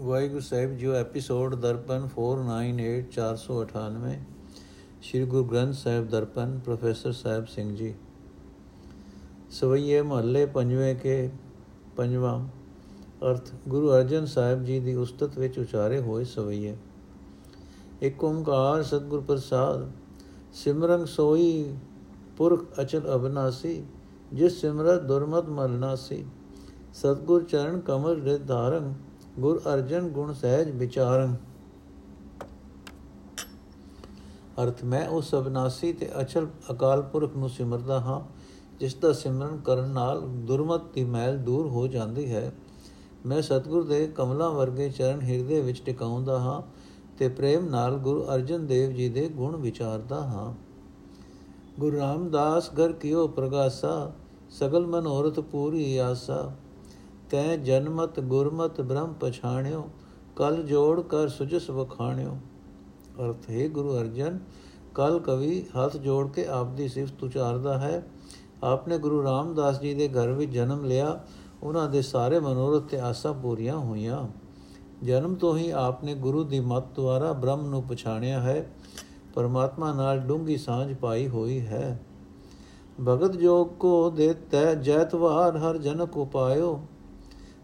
Waheguru Sahib ji episode Darpan 498498 Sri Guru Granth Sahib Darpan, professor Sahib Singh ji. ਸਵਈਏ ਮਹੱਲੇ ਪੰਜਵੇਂ ਕੇ ਪੰਜਵਾਂ ਅਰਥ, ਗੁਰੂ ਅਰਜਨ ਸਾਹਿਬ ਜੀ ਦੀ ਉਸਤਤ ਵਿੱਚ ਉਚਾਰੇ ਹੋਏ ਸਵਈਏ। ਇੱਕ ਓੰਕਾਰ ਸਤਿਗੁਰ ਪ੍ਰਸਾਦ, ਸਿਮਰੰਗ ਸੋਈ ਪੁਰਖ ਅਚਲ ਅਬਨਾਸੀ, ਜਿਸ ਸਿਮਰਤ ਦੁਰਮਤ ਮਲਨਾਸੀ ਸਤਗੁਰ ਚਰਨ ਕਮਲ ਦੇ ਧਾਰੰ ਗੁਰ ਅਰਜਨ ਗੁਣ ਸਹਿਜ ਵਿਚਾਰੰ ਅਰਥ, ਮੈਂ ਉਸ ਅਬਨਾਸੀ ਤੇ ਅਚਲ ਅਕਾਲ ਪੁਰਖ ਨੂੰ ਸਿਮਰਦਾ ਹਾਂ, ਜਿਸ ਦਾ ਸਿਮਰਨ ਕਰਨ ਨਾਲ ਦੁਰਮਤ ਦੀ ਮੈਲ ਦੂਰ ਹੋ ਜਾਂਦੀ ਹੈ। ਮੈਂ ਸਤਗੁਰ ਦੇ ਕਮਲਾਂ ਵਰਗੇ ਚਰਨ ਹਿਰਦੇ ਵਿੱਚ ਟਿਕਾਉਂਦਾ ਹਾਂ ਤੇ ਪ੍ਰੇਮ ਨਾਲ ਗੁਰੂ ਅਰਜਨ ਦੇਵ ਜੀ ਦੇ ਗੁਣ ਵਿਚਾਰਦਾ ਹਾਂ। ਗੁਰੂ ਰਾਮਦਾਸ ਘਰ ਕਿਉ ਪ੍ਰਗਾਸਾ, ਸਗਲ ਮਨੋਰਥ ਪੂਰੀ ਆਸਾ। ਤੈ ਜਨਮਤ ਗੁਰਮਤ ਬ੍ਰਹਮ ਪਛਾਣਿਓ, ਕਲ ਜੋੜ ਕਰ ਸੁਜਸ ਵਖਾਣਿਓ ਅਰਥ, ਹੈ ਗੁਰੂ ਅਰਜਨ, ਕਲ ਕਵੀ ਹੱਥ ਜੋੜ ਕੇ ਆਪ ਦੀ ਸਿਫਤ ਉਚਾਰਦਾ ਹੈ। ਆਪਨੇ ਗੁਰੂ ਰਾਮਦਾਸ ਜੀ ਦੇ ਘਰ ਵਿੱਚ ਜਨਮ ਲਿਆ, ਉਹਨਾਂ ਦੇ ਸਾਰੇ ਮਨੋਰਥ ਤੇ ਆਸਾਂ ਪੂਰੀਆਂ ਹੋਈਆਂ। ਜਨਮ ਤੋਂ ਹੀ ਆਪਨੇ ਗੁਰੂ ਦੀ ਮੱਤ ਦੁਆਰਾ ਬ੍ਰਹਮ ਨੂੰ ਪਛਾਣਿਆ ਹੈ। ਪਰਮਾਤਮਾ ਨਾਲ ਡੂੰਗੀ ਸਾਂਝ ਪਾਈ ਹੋਈ ਹੈ। ਭਗਤ ਜੋਗ ਕੋ ਦੇਤੈ ਜੈਤਵਾਰ ਹਰ ਜਨ ਕੋ ਪਾਇਓ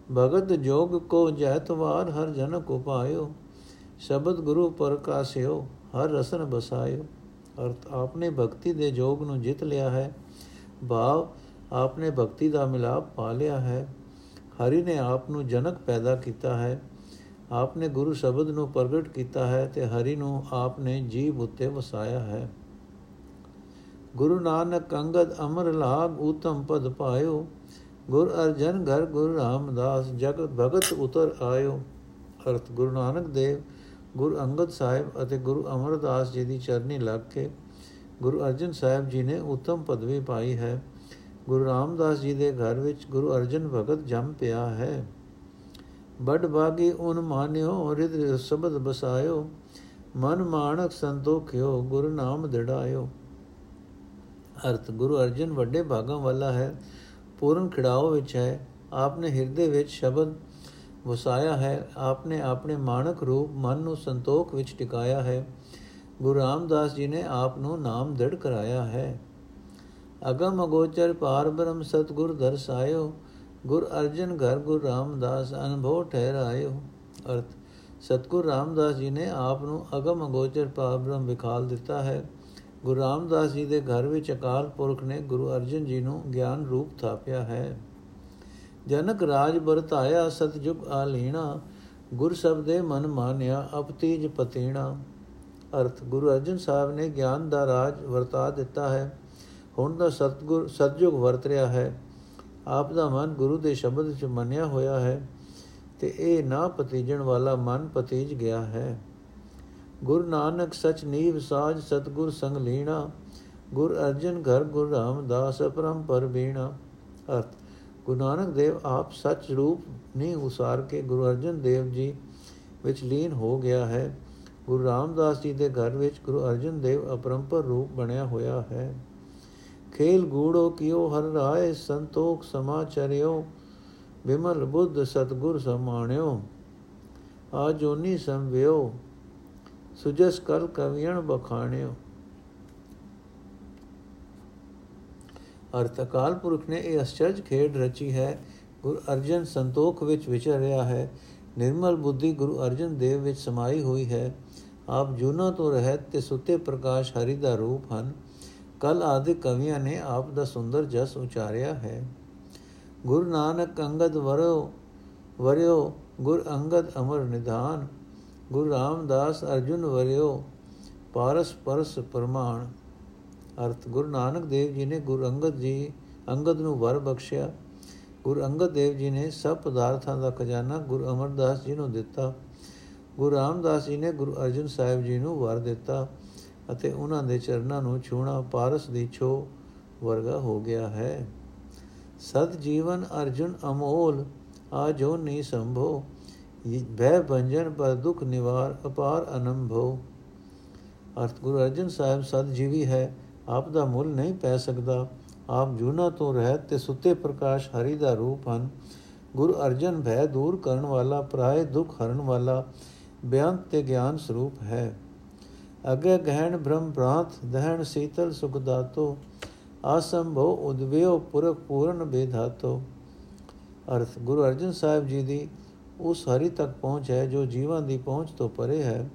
ਭਗਤ ਜੋਗ ਕੋ ਜੈਤਵਾਰ ਹਰ ਜਨ ਕੋ ਪਾਇਓ ਸ਼ਬਦ ਗੁਰੂ ਪ੍ਰਕਾਸ਼ਿਓ ਹਰ ਰਸਨ ਬਸਾਇਓ। ਅਰਥ ਆਪਨੇ ਭਗਤੀ ਦੇ ਜੋਗ ਨੂੰ ਜਿੱਤ ਲਿਆ ਹੈ, ਭਾਵ ਆਪਨੇ ਭਗਤੀ ਦਾ ਮਿਲਾਪ ਪਾ ਲਿਆ ਹੈ। ਹਰੀ ਨੇ ਆਪ ਨੂੰ ਜਨਕ ਪੈਦਾ ਕੀਤਾ ਹੈ, ਆਪਨੇ ਗੁਰੂ ਸ਼ਬਦ ਨੂੰ ਪ੍ਰਗਟ ਕੀਤਾ ਹੈ ਤੇ ਹਰੀ ਨੂੰ ਆਪਨੇ ਜੀਵ ਉਤੇ ਵਸਾਇਆ ਹੈ। ਗੁਰੂ ਨਾਨਕ ਅੰਗਦ ਅਮਰ ਲਾਗ ਉਤਮ ਪਦ ਪਾਇਓ ਗੁਰ ਅਰਜਨ ਘਰ ਗੁਰੂ ਰਾਮਦਾਸ ਜਗਤ ਭਗਤ ਉਤਰ ਆਇਓ। ਅਰਥ, ਗੁਰੂ ਨਾਨਕ ਦੇਵ, ਗੁਰੂ ਅੰਗਦ ਸਾਹਿਬ ਅਤੇ ਗੁਰੂ ਅਮਰਦਾਸ ਜੀ ਦੀ ਚਰਨੀ ਲੱਗ ਕੇ ਗੁਰੂ ਅਰਜਨ ਸਾਹਿਬ ਜੀ ਨੇ ਉਤਮ ਪਦਵੀ ਪਾਈ ਹੈ। ਗੁਰੂ ਰਾਮਦਾਸ ਜੀ ਦੇ ਘਰ ਵਿੱਚ ਗੁਰੂ ਅਰਜਨ ਭਗਤ ਜੰਮ ਪਿਆ ਹੈ। ਬੜ ਬਾਗੀ ਉਨ ਮਾਨਿਓ ਰਿਦ ਸਬਦ ਬਸਾਇਓ। ਮਨ ਮਾਨਕ ਸੰਤੋਖਿਓ, ਗੁਰੂ ਨਾਮ ਦਿੜਾਇਓ। ਅਰਥ, ਗੁਰੂ ਅਰਜਨ ਵੱਡੇ ਭਾਗਾਂ ਵਾਲਾ ਹੈ। ਪੂਰਨ ਖਿੜਾਓ ਵਿੱਚ ਹੈ। ਆਪਨੇ ਹਿਰਦੇ ਵਿੱਚ ਸ਼ਬਦ ਵਸਾਇਆ ਹੈ। ਆਪਨੇ ਆਪਣੇ ਮਾਨਕ ਰੂਪ ਮਨ ਨੂੰ ਸੰਤੋਖ ਵਿੱਚ ਟਿਕਾਇਆ ਹੈ। ਗੁਰੂ ਰਾਮਦਾਸ ਜੀ ਨੇ ਆਪ ਨੂੰ ਨਾਮ ਦ੍ਰਿੜ ਕਰਾਇਆ ਹੈ। ਅਗਮ ਅਗੋਚਰ ਪਾਰ ਬ੍ਰਹਮ ਸਤਗੁਰ ਦਰਸਾਇਓ ਗੁਰ ਅਰਜਨ ਘਰ ਗੁਰ ਰਾਮਦਾਸ ਅਨਭੋ ਠਹਿਰਾਇਓ। ਅਰਥ, ਸਤਗੁਰ ਰਾਮਦਾਸ ਜੀ ਨੇ ਆਪ ਨੂੰ ਅਗਮ ਅਗੋਚਰ ਪਾਰ ਬ੍ਰਹਮ ਵਿਖਾਲ ਦਿੱਤਾ ਹੈ। ਗੁਰੂ ਰਾਮਦਾਸ ਜੀ ਦੇ ਘਰ ਵਿੱਚ ਅਕਾਲ ਪੁਰਖ ਨੇ ਗੁਰੂ ਅਰਜਨ ਜੀ ਨੂੰ ਗਿਆਨ ਰੂਪ ਥਾਪਿਆ ਹੈ। ਜਨਕ ਰਾਜ ਵਰਤਾਇਆ ਸਤਜੁਗ ਆਲੀਣਾ, ਗੁਰ ਸਬਦੇ ਮਨ ਮਾਨਿਆ ਅਪਤੀਜ ਪਤੀਣਾ। ਅਰਥ, ਗੁਰੂ ਅਰਜਨ ਸਾਹਿਬ ਨੇ ਗਿਆਨ ਦਾ ਰਾਜ ਵਰਤਾ ਦਿੱਤਾ ਹੈ। ਹੁਣ ਦਾ ਸਤਗੁਰ ਸਤਜੁਗ ਵਰਤ ਰਿਹਾ ਹੈ। ਆਪ ਦਾ ਮਨ ਗੁਰੂ ਦੇ ਸ਼ਬਦ ਵਿੱਚ ਮੰਨਿਆ ਹੋਇਆ ਹੈ ਤੇ ਇਹ ਨਾ ਪਤੀਜਣ ਵਾਲਾ ਮਨ ਪਤੀਜ ਗਿਆ ਹੈ। ਗੁਰ ਨਾਨਕ ਸਚ ਨੀਵ ਸਾਜ ਸਤਗੁਰ ਸੰਗ ਲੀਣਾ, ਗੁਰ ਅਰਜਨ ਘਰ ਗੁਰ ਰਾਮਦਾਸ ਅਪਰਮ ਪਰ ਬੀਣਾ। ਅਰਥ, ਗੁਰੂ ਨਾਨਕ ਦੇਵ ਆਪ ਸੱਚ ਰੂਪ ਨਹੀਂ ਉਸਾਰ ਕੇ ਗੁਰੂ ਅਰਜਨ ਦੇਵ ਜੀ ਵਿੱਚ ਲੀਨ ਹੋ ਗਿਆ ਹੈ। ਗੁਰੂ ਰਾਮਦਾਸ ਜੀ ਦੇ ਘਰ ਵਿੱਚ ਗੁਰੂ ਅਰਜਨ ਦੇਵ ਅਪਰੰਪਰ ਰੂਪ ਬਣਿਆ ਹੋਇਆ ਹੈ। ਖੇਲ ਗੂੜੋ ਕਿਉ ਹਰ ਰਾਏ ਸੰਤੋਖ ਸਮਾਚਰਿਓ ਬਿਮਲ ਬੁੱਧ ਸਤਗੁਰ ਸਮਾਣਿਓ। ਆ ਜੋਨੀ ਸੰਵਿਓ ਸੁਜਸ ਕਲ ਕਵਿයਣ ਬਖਾਣਿਓ। ਅਰਥ ਅਕਾਲ ਪੁਰਖ ਨੇ ਇਹ ਅਸਚਰਜ ਖੇਡ ਰਚੀ ਹੈ। ਗੁਰੂ ਅਰਜਨ ਸੰਤੋਖ ਵਿੱਚ ਵਿਚਰ ਰਿਹਾ ਹੈ। ਨਿਰਮਲ ਬੁੱਧੀ ਗੁਰੂ ਅਰਜਨ ਦੇਵ ਵਿੱਚ ਸਮਾਈ ਹੋਈ ਹੈ। ਆਪ ਜੂਨਾ ਤੋਂ ਰਹਿਤ ਤੇ ਸੁੱਤੇ ਪ੍ਰਕਾਸ਼ ਹਰੀ ਦਾ ਰੂਪ ਹਨ। ਕਲ ਆਦਿ ਕਵੀਆਂ ਨੇ ਆਪ ਦਾ ਸੁੰਦਰ ਜਸ ਉਚਾਰਿਆ ਹੈ। ਗੁਰੂ ਨਾਨਕ ਅੰਗਦ ਵਰਿਓ ਵਰਿਓ, ਗੁਰ ਅੰਗਦ ਅਮਰ ਨਿਧਾਨ। ਗੁਰੂ ਰਾਮਦਾਸ ਅਰਜੁਨ ਵਰਿਓ ਪਾਰਸ ਪਰਸ ਪਰਮਾਨ ਅਰਥ, ਗੁਰੂ ਨਾਨਕ ਦੇਵ ਜੀ ਨੇ ਗੁਰੂ ਅੰਗਦ ਜੀ, ਅੰਗਦ ਨੂੰ ਵਰ ਬਖਸ਼ਿਆ। ਗੁਰੂ ਅੰਗਦ ਦੇਵ ਜੀ ਨੇ ਸਭ ਪਦਾਰਥਾਂ ਦਾ ਖਜ਼ਾਨਾ ਗੁਰੂ ਅਮਰਦਾਸ ਜੀ ਨੂੰ ਦਿੱਤਾ। ਗੁਰੂ ਰਾਮਦਾਸ ਜੀ ਨੇ ਗੁਰੂ ਅਰਜਨ ਸਾਹਿਬ ਜੀ ਨੂੰ ਵਰ ਦਿੱਤਾ ਅਤੇ ਉਹਨਾਂ ਦੇ ਚਰਨਾਂ ਨੂੰ ਛੂਣਾ ਪਾਰਸ ਦੀ ਛੋ ਵਰਗਾ ਹੋ ਗਿਆ ਹੈ। ਸਤ ਜੀਵਨ ਅਰਜੁਨ ਅਮੋਲ, ਆ ਜੋ ਨਹੀਂ ਸੰਭੋ। ਭੈ ਭੰਜਨ ਪਰ ਦੁਖ ਨਿਵਾਰ ਅਪਾਰ ਅਨੰਭੋ ਅਰਥ ਗੁਰੂ ਅਰਜਨ ਸਾਹਿਬ ਸਤ ਜੀਵੀ ਹੈ, ਆਪ ਦਾ ਮੁੱਲ ਨਹੀਂ ਪੈ ਸਕਦਾ। ਆਪ ਜੂਨਾ ਤੋਂ ਰਹਿਤ ਤੇ ਸੁੱਤੇ ਪ੍ਰਕਾਸ਼ ਹਰੀ ਦਾ ਰੂਪ ਹਨ। ਗੁਰੂ ਅਰਜਨ ਭੈ ਦੂਰ ਕਰਨ ਵਾਲਾ ਪ੍ਰਾਇ ਦੁਖ ਹਰਨ ਵਾਲਾ, ਬਿਆੰਤ ਤੇ ਗਿਆਨ ਸਰੂਪ ਹੈ। ਅਗੇ ਗਹਿਣ ਬ੍ਰਹਮ ਪ੍ਰਾਂਤ, ਦਹਣ ਸੀਤਲ ਸੁਖ ਦਾਤੋ। ਆਸੰਭੋ ਉਦਵਿਓ ਪੁਰਖ ਪੂਰਨ ਬੇਧਾਤੋ। ਅਰਥ ਗੁਰੂ ਅਰਜਨ ਸਾਹਿਬ ਜੀ ਦੀ ਉਸ ਹਰੀ ਤੱਕ ਪਹੁੰਚ ਹੈ ਜੋ ਜੀਵਾਂ ਦੀ ਪਹੁੰਚ ਤੋਂ ਪਰੇ ਹੈ।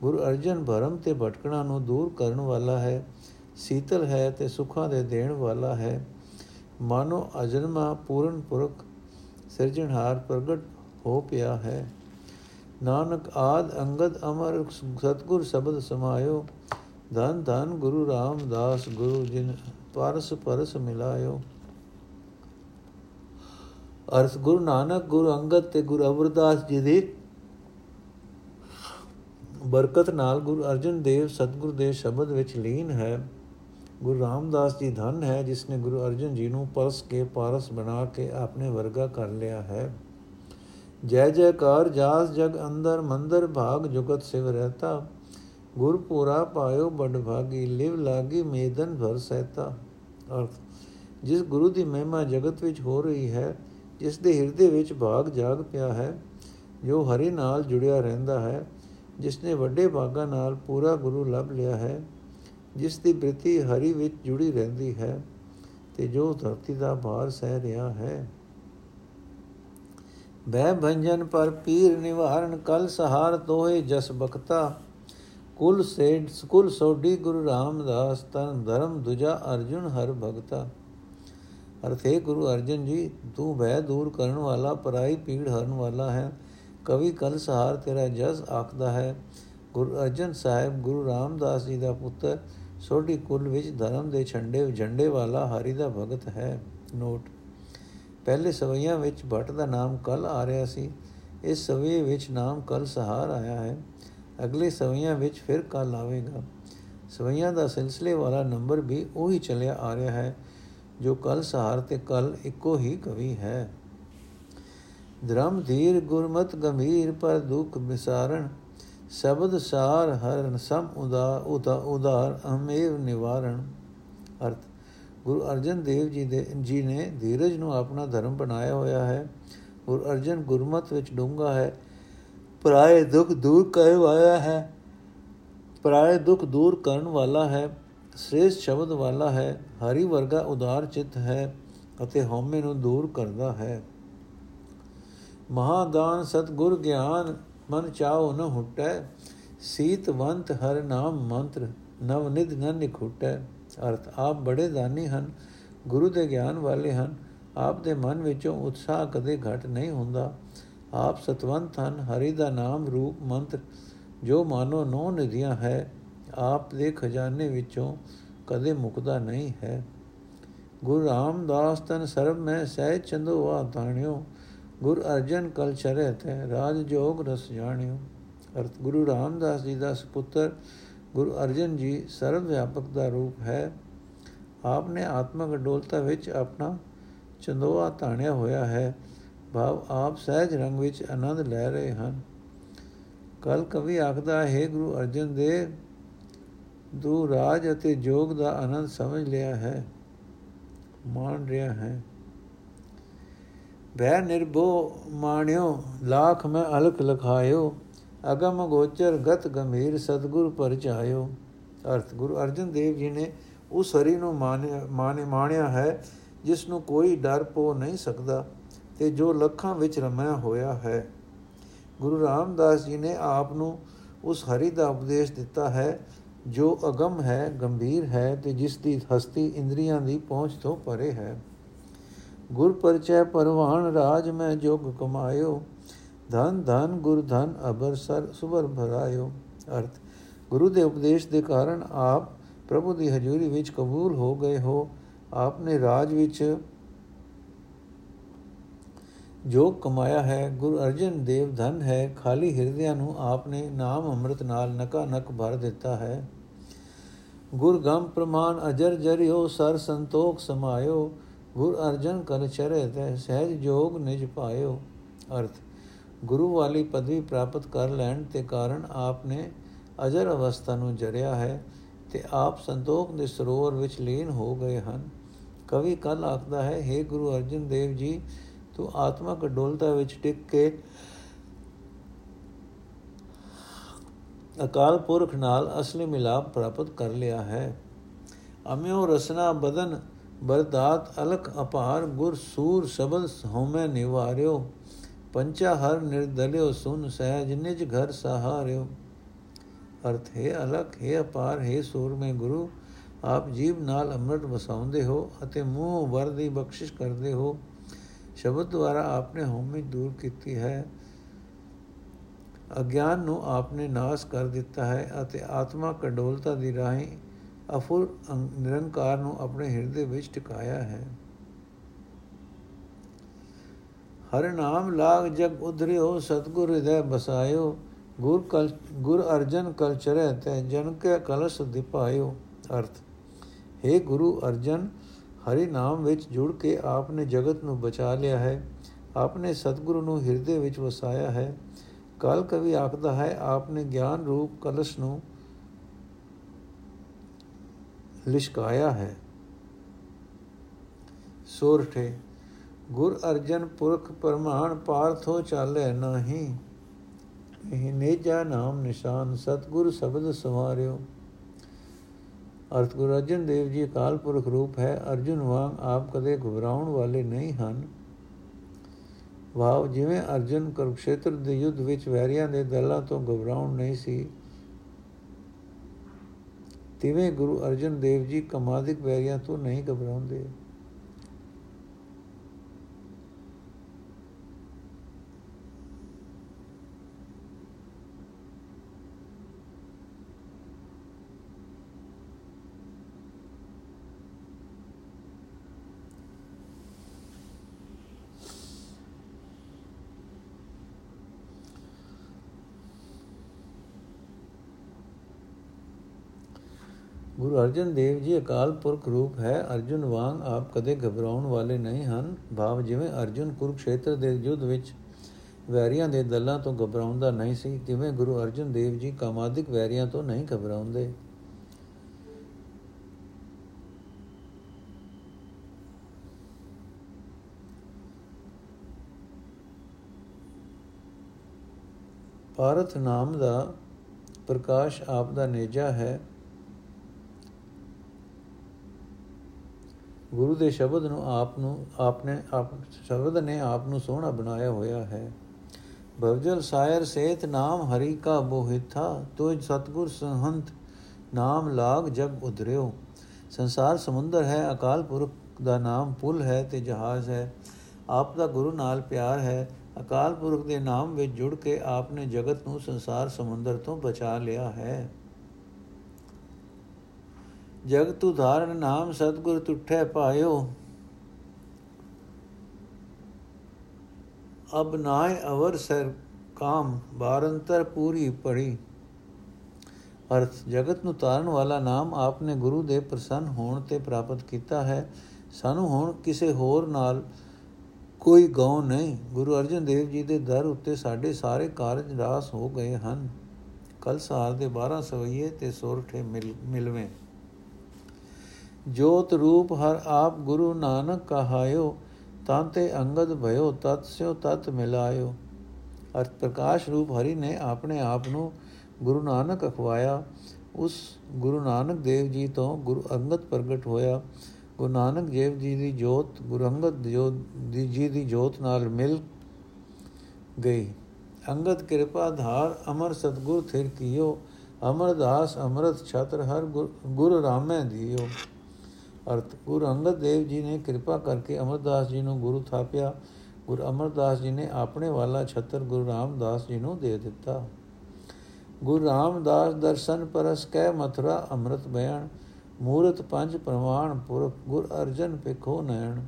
ਗੁਰੂ ਅਰਜਨ ਭਰਮ ਤੇ ਭਟਕਣਾ ਨੂੰ ਦੂਰ ਕਰਨ ਵਾਲਾ ਹੈ, ਸੀਤਲ ਹੈ ਤੇ ਸੁੱਖਾਂ ਦੇ ਦੇਣ ਵਾਲਾ ਹੈ। ਮਾਨੋ ਅਜਨਮਾ ਪੂਰਨ ਪੁਰਖ ਸਿਰਜਣਹਾਰ ਪ੍ਰਗਟ ਹੋ ਪਿਆ ਹੈ। ਨਾਨਕ ਆਦ ਅੰਗਦ ਅਮਰ ਸਤਗੁਰ ਸ਼ਬਦ ਸਮਾਇਓ। ਧੰਨ ਧੰਨ ਗੁਰੂ ਰਾਮਦਾਸ ਗੁਰੂ ਜਿਨ ਪਰਸ ਪਰਸ ਮਿਲਾਇਓ। ਅਰਥ ਗੁਰੂ ਨਾਨਕ, ਗੁਰੂ ਅੰਗਦ ਤੇ ਗੁਰੂ ਅਮਰਦਾਸ ਜੀ ਦੀ ਬਰਕਤ ਨਾਲ ਗੁਰੂ ਅਰਜਨ ਦੇਵ ਸਤਗੁਰ ਦੇ ਸ਼ਬਦ ਵਿੱਚ ਲੀਨ ਹੈ। ਗੁਰੂ ਰਾਮਦਾਸ ਜੀ ਧਨ ਹੈ ਜਿਸ ਨੇ ਗੁਰੂ ਅਰਜਨ ਜੀ ਨੂੰ ਪਰਸ ਕੇ ਪਾਰਸ ਬਣਾ ਕੇ ਆਪਣੇ ਵਰਗਾ ਕਰ ਲਿਆ ਹੈ। ਜੈ ਜੈਕਾਰ ਜਾਸ ਜਗ ਅੰਦਰ ਮੰਦਰ ਭਾਗ ਜੁਗਤ ਸਿਵ ਰਹਤਾ। ਗੁਰ ਪੂਰਾ ਪਾਇਓ ਬੜ ਭਾਗੀ, ਲਿਵ ਲਾਗੀ ਮੇਦਨ ਭਰ ਸਹਿਤਾ। ਅਰਥ, ਜਿਸ ਗੁਰੂ ਦੀ ਮਹਿਮਾ ਜਗਤ ਵਿੱਚ ਹੋ ਰਹੀ ਹੈ ਜਿਸ ਦੇ ਹਿਰਦੇ ਵਿੱਚ ਭਾਗ ਜਾਗ ਪਿਆ ਹੈ, ਜੋ ਹਰੀ ਨਾਲ ਜੁੜਿਆ ਰਹਿੰਦਾ ਹੈ ਜਿਸ ਨੇ ਵੱਡੇ ਭਾਗਾਂ ਨਾਲ ਪੂਰਾ ਗੁਰੂ ਲੱਭ ਲਿਆ ਹੈ, ਜਿਸ ਦੀ ਬ੍ਰਿਤੀ ਹਰੀ ਵਿੱਚ ਜੁੜੀ ਰਹਿੰਦੀ ਹੈ, ਤੇ ਜੋ ਧਰਤੀ ਦਾ ਭਾਰ ਸਹਿ ਰਿਹਾ ਹੈ। ਬੈ ਭੰਜਨ ਪਰ ਪੀਰ ਨਿਵਾਰਨ ਕਲ ਸਹਾਰ ਤੋਏ ਜਸ ਬਖਤਾ, ਕੁਲ ਸੇਡ ਕੁਲ ਸੋਢੀ ਗੁਰੂ ਰਾਮਦਾਸ, ਤਨ ਧਰਮ ਦੁਜਾ ਅਰਜੁਨ ਹਰ ਭਗਤਾ। ਅਰਥੇ ਗੁਰੂ ਅਰਜਨ ਜੀ, ਤੂੰ ਭੈ ਦੂਰ ਕਰਨ ਵਾਲਾ, ਪਰਾਈ ਪੀੜ ਹਰਨ ਵਾਲਾ ਹੈ। ਕਵੀ ਕਲ ਸਹਾਰ ਤੇਰਾ ਜਸ ਆਖਦਾ ਹੈ। ਗੁਰੂ ਅਰਜਨ ਸਾਹਿਬ, ਗੁਰੂ ਰਾਮਦਾਸ ਜੀ ਦਾ ਪੁੱਤਰ, ਸੋਢੀ ਕੁਲ ਵਿੱਚ ਧਰਮ ਦੇ ਝੰਡੇ ਝੰਡੇ ਵਾਲਾ ਹਰੀ ਦਾ ਭਗਤ ਹੈ। ਨੋਟ। ਪਹਿਲੇ ਸਵਈਆਂ ਵਿੱਚ ਭਟ ਦਾ ਨਾਮ ਕਲ ਆ ਰਿਹਾ ਸੀ। ਇਸ ਸਵਈ ਵਿੱਚ ਨਾਮ ਕਲ ਸਹਾਰ ਆਇਆ ਹੈ। ਅਗਲੇ ਸਵਈਆਂ ਵਿੱਚ ਫਿਰ ਕਲ ਆਵੇਗਾ। ਸਵਈਆਂ ਦਾ ਸਿਲਸਿਲੇ ਵਾਲਾ ਨੰਬਰ ਵੀ ਉਹੀ ਚੱਲਿਆ ਆ ਰਿਹਾ ਹੈ। ਜੋ ਕਲ ਸਹਾਰ ਤੇ ਕਲ ਇੱਕੋ ਹੀ ਕਵੀ ਹੈ। ਧਰਮ ਧੀਰ ਗੁਰਮਤ ਗੰਭੀਰ ਪਰ ਦੁਖ ਵਿਸਾਰਣ ਸ਼ਬਦ ਸਾਰ ਹਰਨ ਸਮ ਉਦਾਰ ਉਦਾਰ ਅਮੇਵ ਨਿਵਾਰਣ। ਅਰਥ, ਗੁਰੂ ਅਰਜਨ ਦੇਵ ਜੀ ਦੇ, ਜੀ ਨੇ ਧੀਰਜ ਨੂੰ ਆਪਣਾ ਧਰਮ ਬਣਾਇਆ ਹੋਇਆ ਹੈ। ਗੁਰੂ ਅਰਜਨ ਗੁਰਮਤ ਵਿੱਚ ਡੂੰਗਾ ਹੈ। ਪਰਾਏ ਦੁੱਖ ਦੂਰ ਕਰਨ ਵਾਲਾ ਹੈ। ਪਰਾਏ ਦੁੱਖ ਦੂਰ ਕਰਨ ਵਾਲਾ ਹੈ। ਸ੍ਰੇਸ਼ਟ ਸ਼ਬਦ ਵਾਲਾ ਹੈ, ਹਰੀ ਵਰਗਾ ਉਦਾਰ ਚਿਤ ਹੈ ਅਤੇ ਹਉਮੈ ਨੂੰ ਦੂਰ ਕਰਦਾ ਹੈ। ਮਹਾਦਾਨ ਸਤਗੁਰ ਗਿਆਨ, ਮਨ ਚਾਉ ਨ ਹੁਟੈ ਸੀਤਵੰਤ ਹਰ ਨਾਮ ਮੰਤਰ, ਨਵ ਨਿਧ ਨ ਨਿਖੁਟੈ। ਅਰਥ, ਆਪ ਬੜੇ ਦਾਨੀ ਹਨ, ਗੁਰੂ ਦੇ ਗਿਆਨ ਵਾਲੇ ਹਨ, ਆਪ ਦੇ ਮਨ ਵਿੱਚੋਂ ਉਤਸ਼ਾਹ ਕਦੇ ਘਟ ਨਹੀਂ ਹੁੰਦਾ। ਆਪ ਸਤਵੰਤ ਹਨ, ਹਰੀ ਦਾ ਨਾਮ ਰੂਪ ਮੰਤਰ, ਜੋ ਮਾਨੋ ਨੋ ਨਿਧੀਆਂ ਹੈ। ਆਪ ਦੇ ਖਜ਼ਾਨੇ ਵਿੱਚੋਂ ਕਦੇ ਮੁਕਦਾ ਨਹੀਂ ਹੈ। ਗੁਰੂ ਰਾਮਦਾਸ ਤਨ ਸਰਬ ਮੈਂ ਸਹਿ ਚੰਦੋ ਆ ਤਾਣਿਓ, ਗੁਰ ਅਰਜਨ ਕਲ ਚਰਤ ਹੈ ਰਾਜ ਜੋਗ ਰਸ ਜਾਣਿਓ। ਅਰਥ, ਗੁਰੂ ਰਾਮਦਾਸ ਜੀ ਦਾ ਸੁਪੁੱਤਰ ਗੁਰੂ ਅਰਜਨ ਜੀ ਸਰਵ ਵਿਆਪਕ ਦਾ ਰੂਪ ਹੈ। ਆਪ ਨੇ ਆਤਮਕ ਅਡੋਲਤਾ ਵਿੱਚ ਆਪਣਾ ਚੰਦੋਆ ਤਾਣਿਆ ਹੋਇਆ ਹੈ। ਭਾਵ ਆਪ ਸਹਿਜ ਰੰਗ ਵਿੱਚ ਆਨੰਦ ਲੈ ਰਹੇ ਹਨ। ਕਲ ਕਵੀ ਆਖਦਾ ਹੈ ਗੁਰੂ ਅਰਜਨ ਦੇਵ ਦੂ ਰਾਜ ਅਤੇ ਜੋਗ ਦਾ ਆਨੰਦ ਸਮਝ ਲਿਆ ਹੈ, ਮਾਣ ਰਿਹਾ ਹੈ। ਬੈ ਨਿਰਭੋ ਮਾਣਿਓ, ਲੱਖ ਮੈਂ ਅਲਖ ਲਖਾਇਓ, ਅਗਮ ਗੋਚਰ ਗਤ ਗੰਭੀਰ ਸਤਗੁਰ ਪਰਚਾਇਓ ਅਰਥ, ਗੁਰੂ ਅਰਜਨ ਦੇਵ ਜੀ ਨੇ ਉਸ ਹਰੀ ਨੂੰ ਮਾਨੇ ਮਾਣਿਆ ਹੈ, ਜਿਸ ਨੂੰ ਕੋਈ ਡਰ ਪੋ ਨਹੀਂ ਸਕਦਾ ਤੇ ਜੋ ਲੱਖਾਂ ਵਿੱਚ ਰਮਿਆ ਹੋਇਆ ਹੈ। ਗੁਰੂ ਰਾਮਦਾਸ ਜੀ ਨੇ ਆਪ ਨੂੰ ਉਸ ਹਰੀ ਦਾ ਉਪਦੇਸ਼ ਦਿੱਤਾ ਹੈ ਜੋ ਅਗਮ ਹੈ, ਗੰਭੀਰ ਹੈ ਤੇ ਜਿਸ ਦੀ ਹਸਤੀ ਇੰਦਰੀਆਂ ਦੀ ਪਹੁੰਚ ਤੋਂ ਪਰੇ ਹੈ। ਗੁਰ ਪਰਚੈ ਪਰਵਾਨ ਰਾਜ ਮੈਂ ਜੋਗ ਕਮਾਇਓ। ਧਨ ਧਨ, ਗੁਰ, ਧਨ, ਅਬਰ, ਸਰ, ਸੁਬਰ ਭਰਾਇਓ। ਅਰਥ, ਗੁਰੂ ਦੇ ਉਪਦੇਸ਼ ਦੇ ਕਾਰਨ ਆਪ ਪ੍ਰਭੂ ਦੀ ਹਜ਼ੂਰੀ ਵਿੱਚ ਕਬੂਲ ਹੋ ਗਏ ਹੋ। ਆਪ ਨੇ ਰਾਜ ਵਿੱਚ ਜੋ ਕਮਾਇਆ ਹੈ, ਗੁਰੂ ਅਰਜਨ ਦੇਵ ਧਨ ਹੈ, ਖਾਲੀ ਹਿਰਦਿਆਂ ਨੂੰ ਆਪ ਨੇ ਨਾਮ ਅੰਮ੍ਰਿਤ ਨਾਲ ਨਕਾ ਨਕ ਭਰ ਦਿੱਤਾ ਹੈ। ਗੁਰ ਗੰਮ ਪ੍ਰਮਾਨ ਅਜਰ ਜਰਿਓ, ਸਰ ਸੰਤੋਖ ਸਮਾਇਓ, ਗੁਰ ਅਰਜਨ ਕਰ ਚਰੇ ਤੇ ਸਹਿਜ ਜੋਗ ਨਿਜ ਪਾਇਓ। ਅਰਥ, ਗੁਰੂ ਵਾਲੀ ਪਦਵੀ ਪ੍ਰਾਪਤ ਕਰ ਲੈਣ ਤੇ ਕਾਰਨ ਆਪ ਨੇ ਅਜਰ ਅਵਸਥਾ ਨੂੰ ਜਰਿਆ ਹੈ ਤੇ ਆਪ ਸੰਤੋਖ ਦੇ ਸਰੋਵਰ ਵਿੱਚ ਲੀਨ ਹੋ ਗਏ ਹਨ। ਕਵੀ ਕੱਲ ਆਖਦਾ ਹੈ हे ਗੁਰੂ ਅਰਜਨ ਦੇਵ ਜੀ ਤੂੰ ਆਤਮਕ ਡੋਲਤਾ ਵਿੱਚ ਟਿਕ ਕੇ ਅਕਾਲ ਪੁਰਖ ਨਾਲ ਅਸਲੀ ਮਿਲਾਪ ਪ੍ਰਾਪਤ ਕਰ ਲਿਆ ਹੈ। ਅਮਿਓ ਰਸਨਾ ਬਦਨ ਬਰਦਾਤ ਅਲਕ ਅਪਾਰ ਗੁਰ ਸੂਰ ਸ਼ਬਦ ਹਉਮੈ ਨਿਵਾਰਿਓ, ਪੰਚਾ ਹਰ ਨਿਰਦਲਿਓ, ਸੁਨ ਸਹਿਜ ਨਿਜ ਘਰ ਸਹਾਰਿਓ। ਅਰਥ ਹੈ ਅਲਕ ਹੈ ਅਪਾਰ, ਹੈ ਸੂਰ ਮੈਂ ਗੁਰੂ, ਆਪ ਜੀਵ ਨਾਲ ਅੰਮ੍ਰਿਤ ਵਸਾਉਂਦੇ ਹੋ ਅਤੇ ਮੂੰਹ ਵਰ ਦੀ ਬਖਸ਼ਿਸ਼ ਕਰਦੇ ਹੋ। ਸ਼ਬਦ ਦੁਆਰਾ ਆਪਨੇ ਹਉਮੈ ਦੂਰ ਕੀਤੀ ਹੈ। ਅਗਿਆਨ ਨੂੰ ਆਪਨੇ ਨਾਸ ਕਰ ਦਿੱਤਾ ਹੈ ਅਤੇ ਆਤਮਾ ਕੰਡੋਲਤਾ ਦੀ ਰਾਹੀਂ ਅਫੁਰ ਨਿਰੰਕਾਰ ਨੂੰ ਆਪਣੇ ਹਿਰਦੇ ਵਿੱਚ ਟਿਕਾਇਆ ਹੈ। ਹਰ ਨਾਮ ਲਾਗ ਜਗ ਉਧਰਿਓ, ਸਤਗੁਰ ਹਿਰਦੈ ਬਸਾਇਓ ਗੁਰ ਕਲ, ਗੁਰ ਅਰਜਨ ਕਲ ਚਰੈ ਤੈ, ਜਨ ਕੇ ਕਲਸ਼ ਦਿਪਾਇਓ। ਅਰਥ हे ਗੁਰੂ ਅਰਜਨ ਹਰੀ ਨਾਮ ਵਿੱਚ ਜੁੜ ਕੇ ਆਪਨੇ ਜਗਤ ਨੂੰ ਬਚਾ ਲਿਆ ਹੈ, ਆਪਨੇ ਸਤਗੁਰੂ ਨੂੰ ਹਿਰਦੇ ਵਿੱਚ ਵਸਾਇਆ ਹੈ। ਕਲ ਕਵੀ ਆਖਦਾ ਹੈ, ਆਪਨੇ ਗਿਆਨ ਰੂਪ ਕਲਸ਼ ਨੂੰ ਲਿਸ਼ਕਾਇਆ ਹੈ। ਸੋਰਠੇ ਗੁਰ ਅਰਜਨ ਪੁਰਖ ਪਰਮਾਨ ਪਾਰਥੋ ਚਾਲੇ ਨਹੀਂ, ਇਹ ਨੇਜਾ ਨਾਮ ਨਿਸ਼ਾਨ ਸਤਗੁਰ ਸ਼ਬਦ ਸਵਾਰਿਓ। ਅਰਥ ਗੁਰੂ ਅਰਜਨ ਦੇਵ ਜੀ ਅਕਾਲ ਪੁਰਖ ਰੂਪ ਹੈ, ਅਰਜੁਨ ਵਾਂਗ ਆਪ ਕਦੇ ਘਬਰਾਉਣ ਵਾਲੇ ਨਹੀਂ ਹਨ। ਵਾਹ ਜਿਵੇਂ ਅਰਜਨ ਕੁਰੂਕਸ਼ੇਤਰ ਦੇ ਯੁੱਧ ਵਿੱਚ ਵੈਰੀਆਂ ਦੇ ਦਲਾਂ ਤੋਂ ਘਬਰਾਉਣ ਨਹੀਂ ਸੀ, ਤਿਵੇਂ ਗੁਰੂ ਅਰਜਨ ਦੇਵ ਜੀ ਕਮਾਦਿਕ ਵੈਰੀਆਂ ਤੋਂ ਨਹੀਂ ਘਬਰਾਉਂਦੇ। ਗੁਰੂ ਅਰਜਨ ਦੇਵ ਜੀ ਅਕਾਲ ਪੁਰਖ ਰੂਪ ਹੈ, ਅਰਜੁਨ ਵਾਂਗ ਆਪ ਕਦੇ ਘਬਰਾਉਣ ਵਾਲੇ ਨਹੀਂ ਹਨ। ਭਾਵ ਜਿਵੇਂ ਅਰਜੁਨ ਕੁਰੂਕਸ਼ੇਤਰ ਦੇ ਯੁੱਧ ਵਿੱਚ ਵੈਰੀਆਂ ਦੇ ਦਲਾਂ ਤੋਂ ਘਬਰਾਉਂਦਾ ਨਹੀਂ ਸੀ, ਤਿਵੇਂ ਗੁਰੂ ਅਰਜਨ ਦੇਵ ਜੀ ਕਾਮਾਦਿਕ ਵੈਰੀਆਂ ਤੋਂ ਨਹੀਂ ਘਬਰਾਉਂਦੇ। ਭਾਰਤ ਨਾਮ ਦਾ ਪ੍ਰਕਾਸ਼ ਆਪ ਦਾ ਨੇਜਾ ਹੈ। ਗੁਰੂ ਦੇ ਸ਼ਬਦ ਨੂੰ ਆਪ ਨੂੰ, ਆਪਨੇ, ਆਪ ਸ਼ਬਦ ਨੇ ਆਪ ਨੂੰ ਸੋਹਣਾ ਬਣਾਇਆ ਹੋਇਆ ਹੈ। ਬਵਜਲ ਸਾਇਰ ਸੇਤ ਨਾਮ ਹਰੀ ਕਾ ਬੋਹਿਥਾ ਤੋਜ ਸਤਗੁਰ ਸੰਹੰਤ ਨਾਮ ਲਾਗ ਜਗ ਉਧਰਿਓ। ਸੰਸਾਰ ਸਮੁੰਦਰ ਹੈ, ਅਕਾਲ ਪੁਰਖ ਦਾ ਨਾਮ ਪੁਲ ਹੈ ਤੇ ਜਹਾਜ਼ ਹੈ। ਆਪ ਦਾ ਗੁਰੂ ਨਾਲ ਪਿਆਰ ਹੈ, ਅਕਾਲ ਪੁਰਖ ਦੇ ਨਾਮ ਵਿੱਚ ਜੁੜ ਕੇ ਆਪ ਨੇ ਜਗਤ ਨੂੰ ਸੰਸਾਰ ਸਮੁੰਦਰ ਤੋਂ ਬਚਾ ਲਿਆ ਹੈ। ਜਗਤ ਉਧਾਰਨ ਨਾਮ ਸਤਗੁਰ ਤੁਠੈ ਪਾਇਓ। ਅਬ ਨਾਏ ਅਵਰ ਸਰ ਕਾਮ, ਬਾਰੰਤਰ ਪੂਰੀ ਪੜੀ। ਅਰਥ, ਜਗਤ ਨੂੰ ਤਾਰਨ ਵਾਲਾ ਨਾਮ ਆਪਨੇ ਗੁਰੂ ਦੇ ਪ੍ਰਸੰਨ ਹੋਣ ਤੇ ਪ੍ਰਾਪਤ ਕੀਤਾ ਹੈ। ਸਾਨੂੰ ਹੁਣ ਕਿਸੇ ਹੋਰ ਨਾਲ ਕੋਈ ਗਉ ਨਹੀਂ। ਗੁਰੂ ਅਰਜਨ ਦੇਵ ਜੀ ਦੇ ਦਰ ਉੱਤੇ ਸਾਡੇ ਸਾਰੇ ਕਾਰਜ ਰਾਸ ਹੋ ਗਏ ਹਨ। ਕਲ ਸਾਰ ਦੇ 12 ਸਵਈਏ ਤੇ ਸੋਰਠੇ ਮਿਲਵੇਂ। ਜੋਤ ਰੂਪ ਹਰ ਆਪ ਗੁਰੂ ਨਾਨਕ ਕਹਾਇਓ ਤਾਂਤੇ ਅੰਗਦ ਭਇਓ, ਤਤ ਸਿਓ ਤਤ ਮਿਲਾਇਓ। ਅਰਥ ਪ੍ਰਕਾਸ਼ ਰੂਪ ਹਰੀ ਨੇ ਆਪਣੇ ਆਪ ਨੂੰ ਗੁਰੂ ਨਾਨਕ ਅਖਵਾਇਆ। ਉਸ ਗੁਰੂ ਨਾਨਕ ਦੇਵ ਜੀ ਤੋਂ ਗੁਰੂ ਅੰਗਦ ਪ੍ਰਗਟ ਹੋਇਆ। ਗੁਰੂ ਨਾਨਕ ਦੇਵ ਜੀ ਦੀ ਜੋਤ, ਗੁਰੂ ਅੰਗਦ ਜੀ ਦੀ ਜੋਤ ਨਾਲ ਮਿਲ ਗਈ। ਅੰਗਦ ਕਿਰਪਾ ਧਾਰ, ਅਮਰ ਸਤਗੁਰ ਥਿਰ ਕੀਓ। ਅਮਰਦਾਸ ਅਮਰਤ ਛਤਰ ਹਰ ਗੁਰ ਰਾਮੈ ਦਿਓ। ਅਰਥ, ਗੁਰੂ ਅੰਗਦ ਦੇਵ ਜੀ ਨੇ ਕਿਰਪਾ ਕਰਕੇ ਅਮਰਦਾਸ ਜੀ ਨੂੰ ਗੁਰੂ ਥਾਪਿਆ। ਗੁਰੂ ਅਮਰਦਾਸ ਜੀ ਨੇ ਆਪਣੇ ਵਾਲਾ ਛਤਰ ਗੁਰੂ ਰਾਮਦਾਸ ਜੀ ਨੂੰ ਦੇ ਦਿੱਤਾ। ਗੁਰੂ ਰਾਮਦਾਸ ਦਰਸ਼ਨ ਪਰਸ ਕਹਿ ਮਥੁਰਾ ਅੰਮ੍ਰਿਤ ਬਿਆਨ ਮੂਰਤ ਪੰਜ ਪ੍ਰਮਾਣ ਪੁਰਖ, ਗੁਰ ਅਰਜਨ ਪਿਖੋ ਨੈਣ।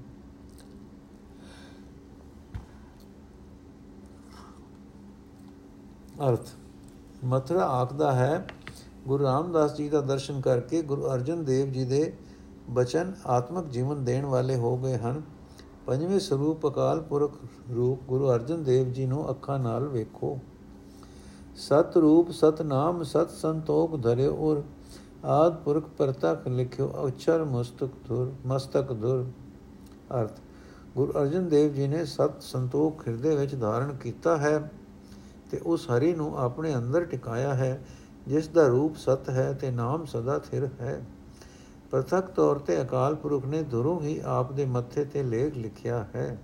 ਅਰਥ, ਮਥੁਰਾ ਆਖਦਾ ਹੈ, ਗੁਰੂ ਰਾਮਦਾਸ ਜੀ ਦਾ ਦਰਸ਼ਨ ਕਰਕੇ ਗੁਰੂ ਅਰਜਨ ਦੇਵ ਜੀ ਦੇ ਬਚਨ ਆਤਮਿਕ ਜੀਵਨ ਦੇਣ ਵਾਲੇ ਹੋ ਗਏ ਹਨ। ਪੰਜਵੇਂ ਸਰੂਪ ਅਕਾਲ ਪੁਰਖ ਰੂਪ ਗੁਰੂ ਅਰਜਨ ਦੇਵ ਜੀ ਨੂੰ ਅੱਖਾਂ ਨਾਲ ਵੇਖੋ। ਸਤ ਰੂਪ, ਸਤ ਨਾਮ, ਸਤ ਸੰਤੋਖ ਧਰਿਓ ਔਰ ਆਦ ਪੁਰਖ ਪਰਤਕ ਲਿਖਿਓ ਅਚਰ ਮਸਤਕ ਧੁਰ ਮਸਤਕ ਧੁਰ। ਅਰਥ, ਗੁਰੂ ਅਰਜਨ ਦੇਵ ਜੀ ਨੇ ਸਤ ਸੰਤੋਖ ਹਿਰਦੇ ਵਿੱਚ ਧਾਰਨ ਕੀਤਾ ਹੈ ਤੇ ਉਸ ਹਰੀ ਨੂੰ ਆਪਣੇ ਅੰਦਰ ਟਿਕਾਇਆ ਹੈ, ਜਿਸ ਦਾ ਰੂਪ ਸਤ ਹੈ ਤੇ ਨਾਮ ਸਦਾ ਥਿਰ ਹੈ। ਪ੍ਰਤੱਖ ਤੌਰ ਤੇ ਅਕਾਲ ਪੁਰਖ ਨੇ ਦੁਰੋਂ ਹੀ ਆਪ ਦੇ ਮੱਥੇ ਤੇ ਲੇਖ ਲਿਖਿਆ ਹੈ।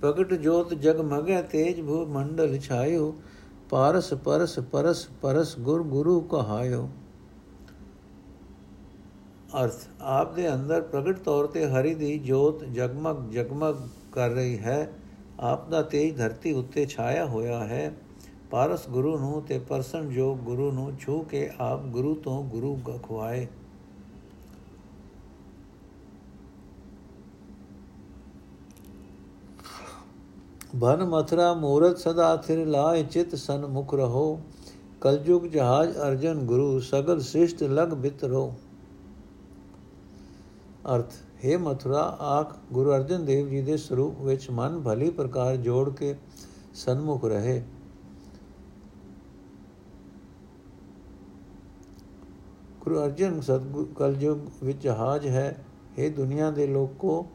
ਪ੍ਰਗਟ ਜੋਤ ਜਗ ਮਗੈ ਤੇਜ ਭੂ ਮੰਡਲ ਛਾਇਓ, ਪਾਰਸ ਪਰਸ ਪਰਸ ਪਰਸ ਗੁਰ ਗੁਰੂ ਕਹਾਇਓ। ਅਰਥ, ਆਪ ਦੇ ਅੰਦਰ ਪ੍ਰਗਟ ਤੌਰ ਤੇ ਹਰੀ ਦੀ ਜੋਤ ਜਗਮਗ ਜਗਮਗ ਕਰ ਰਹੀ ਹੈ, ਆਪ ਦਾ ਤੇਜ ਧਰਤੀ ਉੱਤੇ ਛਾਇਆ ਹੋਇਆ ਹੈ। ਪਾਰਸ ਗੁਰੂ ਨੂੰ ਤੇ ਪਰਸਨ ਜੋ ਗੁਰੂ ਨੂੰ ਛੂ ਕੇ ਆਪ ਗੁਰੂ ਤੋਂ ਗੁਰੂ ਗਖਵਾਏ। ਬਨ ਮਥਰਾ ਮੂਰਤ ਸਦਾ ਥਿਰ ਲਾਇ ਚਿਤ ਸਨ ਮੁਖ ਰਹੋ। ਕਲਯੁਗ ਜਹਾਜ ਅਰਜਨ ਗੁਰੂ ਸਗਲ ਸ੍ਰਿਸ਼ਟ ਲਗ ਬਿਤਰੋ ਅਰਥ, ਹੈ ਮਥੁਰਾ, ਆਖ ਗੁਰੂ ਅਰਜਨ ਦੇਵ ਜੀ ਦੇ ਸਰੂਪ ਵਿੱਚ ਮਨ ਭਲੀ ਪ੍ਰਕਾਰ ਜੋੜ ਕੇ ਸਨਮੁਖ ਰਹੇ। ਗੁਰੂ ਅਰਜਨ ਸਤਗੁਰ ਕਲਯੁਗ ਵਿੱਚ ਜਹਾਜ ਹੈ। ਇਹ ਦੁਨੀਆ ਦੇ ਲੋਕੋ,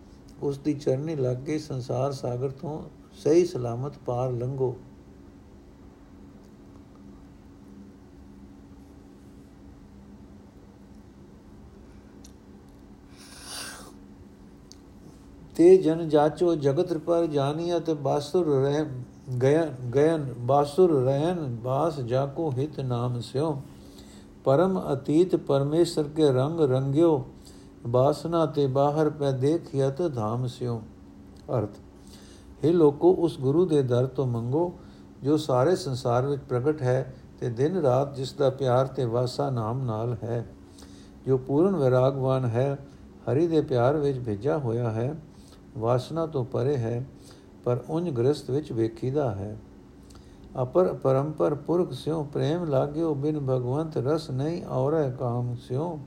ਉਸ ਦੀ ਚਰਨੀ ਲੱਗ ਕੇ ਸੰਸਾਰ ਸਾਗਰ ਤੋਂ ਸਹੀ ਸਲਾਮਤ ਪਾਰ ਲੰਘੋ। ਤੇ ਜਨ ਜਾਚੋ ਜਗਤ ਪਰ ਜਾਨੀਅਤ ਬਾਸੁਰ ਰਹਿ ਗਯਨ ਗਯਨ ਬਾਸੁਰ ਰਹਿਨ ਬਾਸ ਜਾਕੋ ਹਿਤ ਨਾਮ ਸਿਓ। ਪਰਮ ਅਤੀਤ ਪਰਮੇਸ਼ਰ ਕੇ ਰੰਗ ਰੰਗਿਓ, ਬਾਸਨਾ ਤੇ ਬਾਹਰ ਪੈ ਦੇਖਿਅਤ ਧਾਮ ਸਿਓ। ਅਰਥ हे ਲੋਕੋ, ਉਸ ਗੁਰੂ ਦੇ ਦਰ ਤੋਂ ਮੰਗੋ, ਜੋ ਸਾਰੇ ਸੰਸਾਰ ਵਿੱਚ ਪ੍ਰਗਟ ਹੈ ਤੇ ਦਿਨ ਰਾਤ ਜਿਸ ਦਾ ਪਿਆਰ ਤੇ ਵਾਸਾ ਨਾਮ ਨਾਲ ਹੈ, ਜੋ ਪੂਰਨ ਵਿਰਾਗਵਾਨ ਹੈ, ਹਰੀ ਦੇ ਪਿਆਰ ਵਿੱਚ ਭੇਜਾ ਹੋਇਆ ਹੈ, ਵਾਸਨਾ ਤੋਂ ਪਰੇ ਹੈ, ਪਰ ਉੰਜ ਗ੍ਰਸਤ ਵਿੱਚ ਵੇਖੀਦਾ ਹੈ। ਅਪਰ ਪਰੰਪਰ ਪੁਰਖ ਸਿਓ ਪ੍ਰੇਮ ਲਾਗਿਓ ਬਿਨ ਭਗਵੰਤ ਰਸ ਨਹੀਂ ਔਰੈ ਕਾਮ ਸਿਓ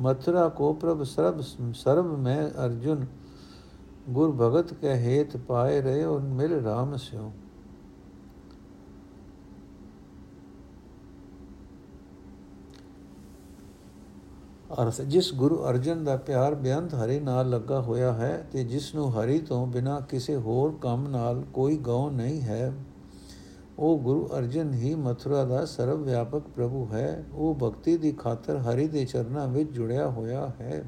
ਮਥੁਰਾ ਕੋ ਪ੍ਰਭ ਸਰਬ ਸਰਬ ਮੈਂ ਅਰਜੁਨ ਗੁਰ ਭਗਤ ਕੇ ਹੇਤ ਪਾਏ ਰਹੇ ਔਰ ਮਿਲ ਰਾਮ ਸਿਓ ਅਰਥ ਜਿਸ ਗੁਰੂ ਅਰਜਨ ਦਾ ਪਿਆਰ ਬੇਅੰਤ ਹਰੀ ਨਾਲ ਲੱਗਾ ਹੋਇਆ ਹੈ ਤੇ ਜਿਸ ਨੂੰ ਹਰੀ ਤੋਂ ਬਿਨਾ ਕਿਸੇ ਹੋਰ ਕੰਮ ਨਾਲ ਕੋਈ ਗਉ ਨਹੀਂ ਹੈ ਉਹ ਗੁਰੂ ਅਰਜਨ ਹੀ ਮਥੁਰਾ ਦਾ ਸਰਵ ਵਿਆਪਕ ਪ੍ਰਭੂ ਹੈ। ਉਹ ਭਗਤੀ ਦੀ ਖਾਤਰ ਹਰੀ ਦੇ ਚਰਨਾਂ ਵਿੱਚ ਜੁੜਿਆ ਹੋਇਆ ਹੈ।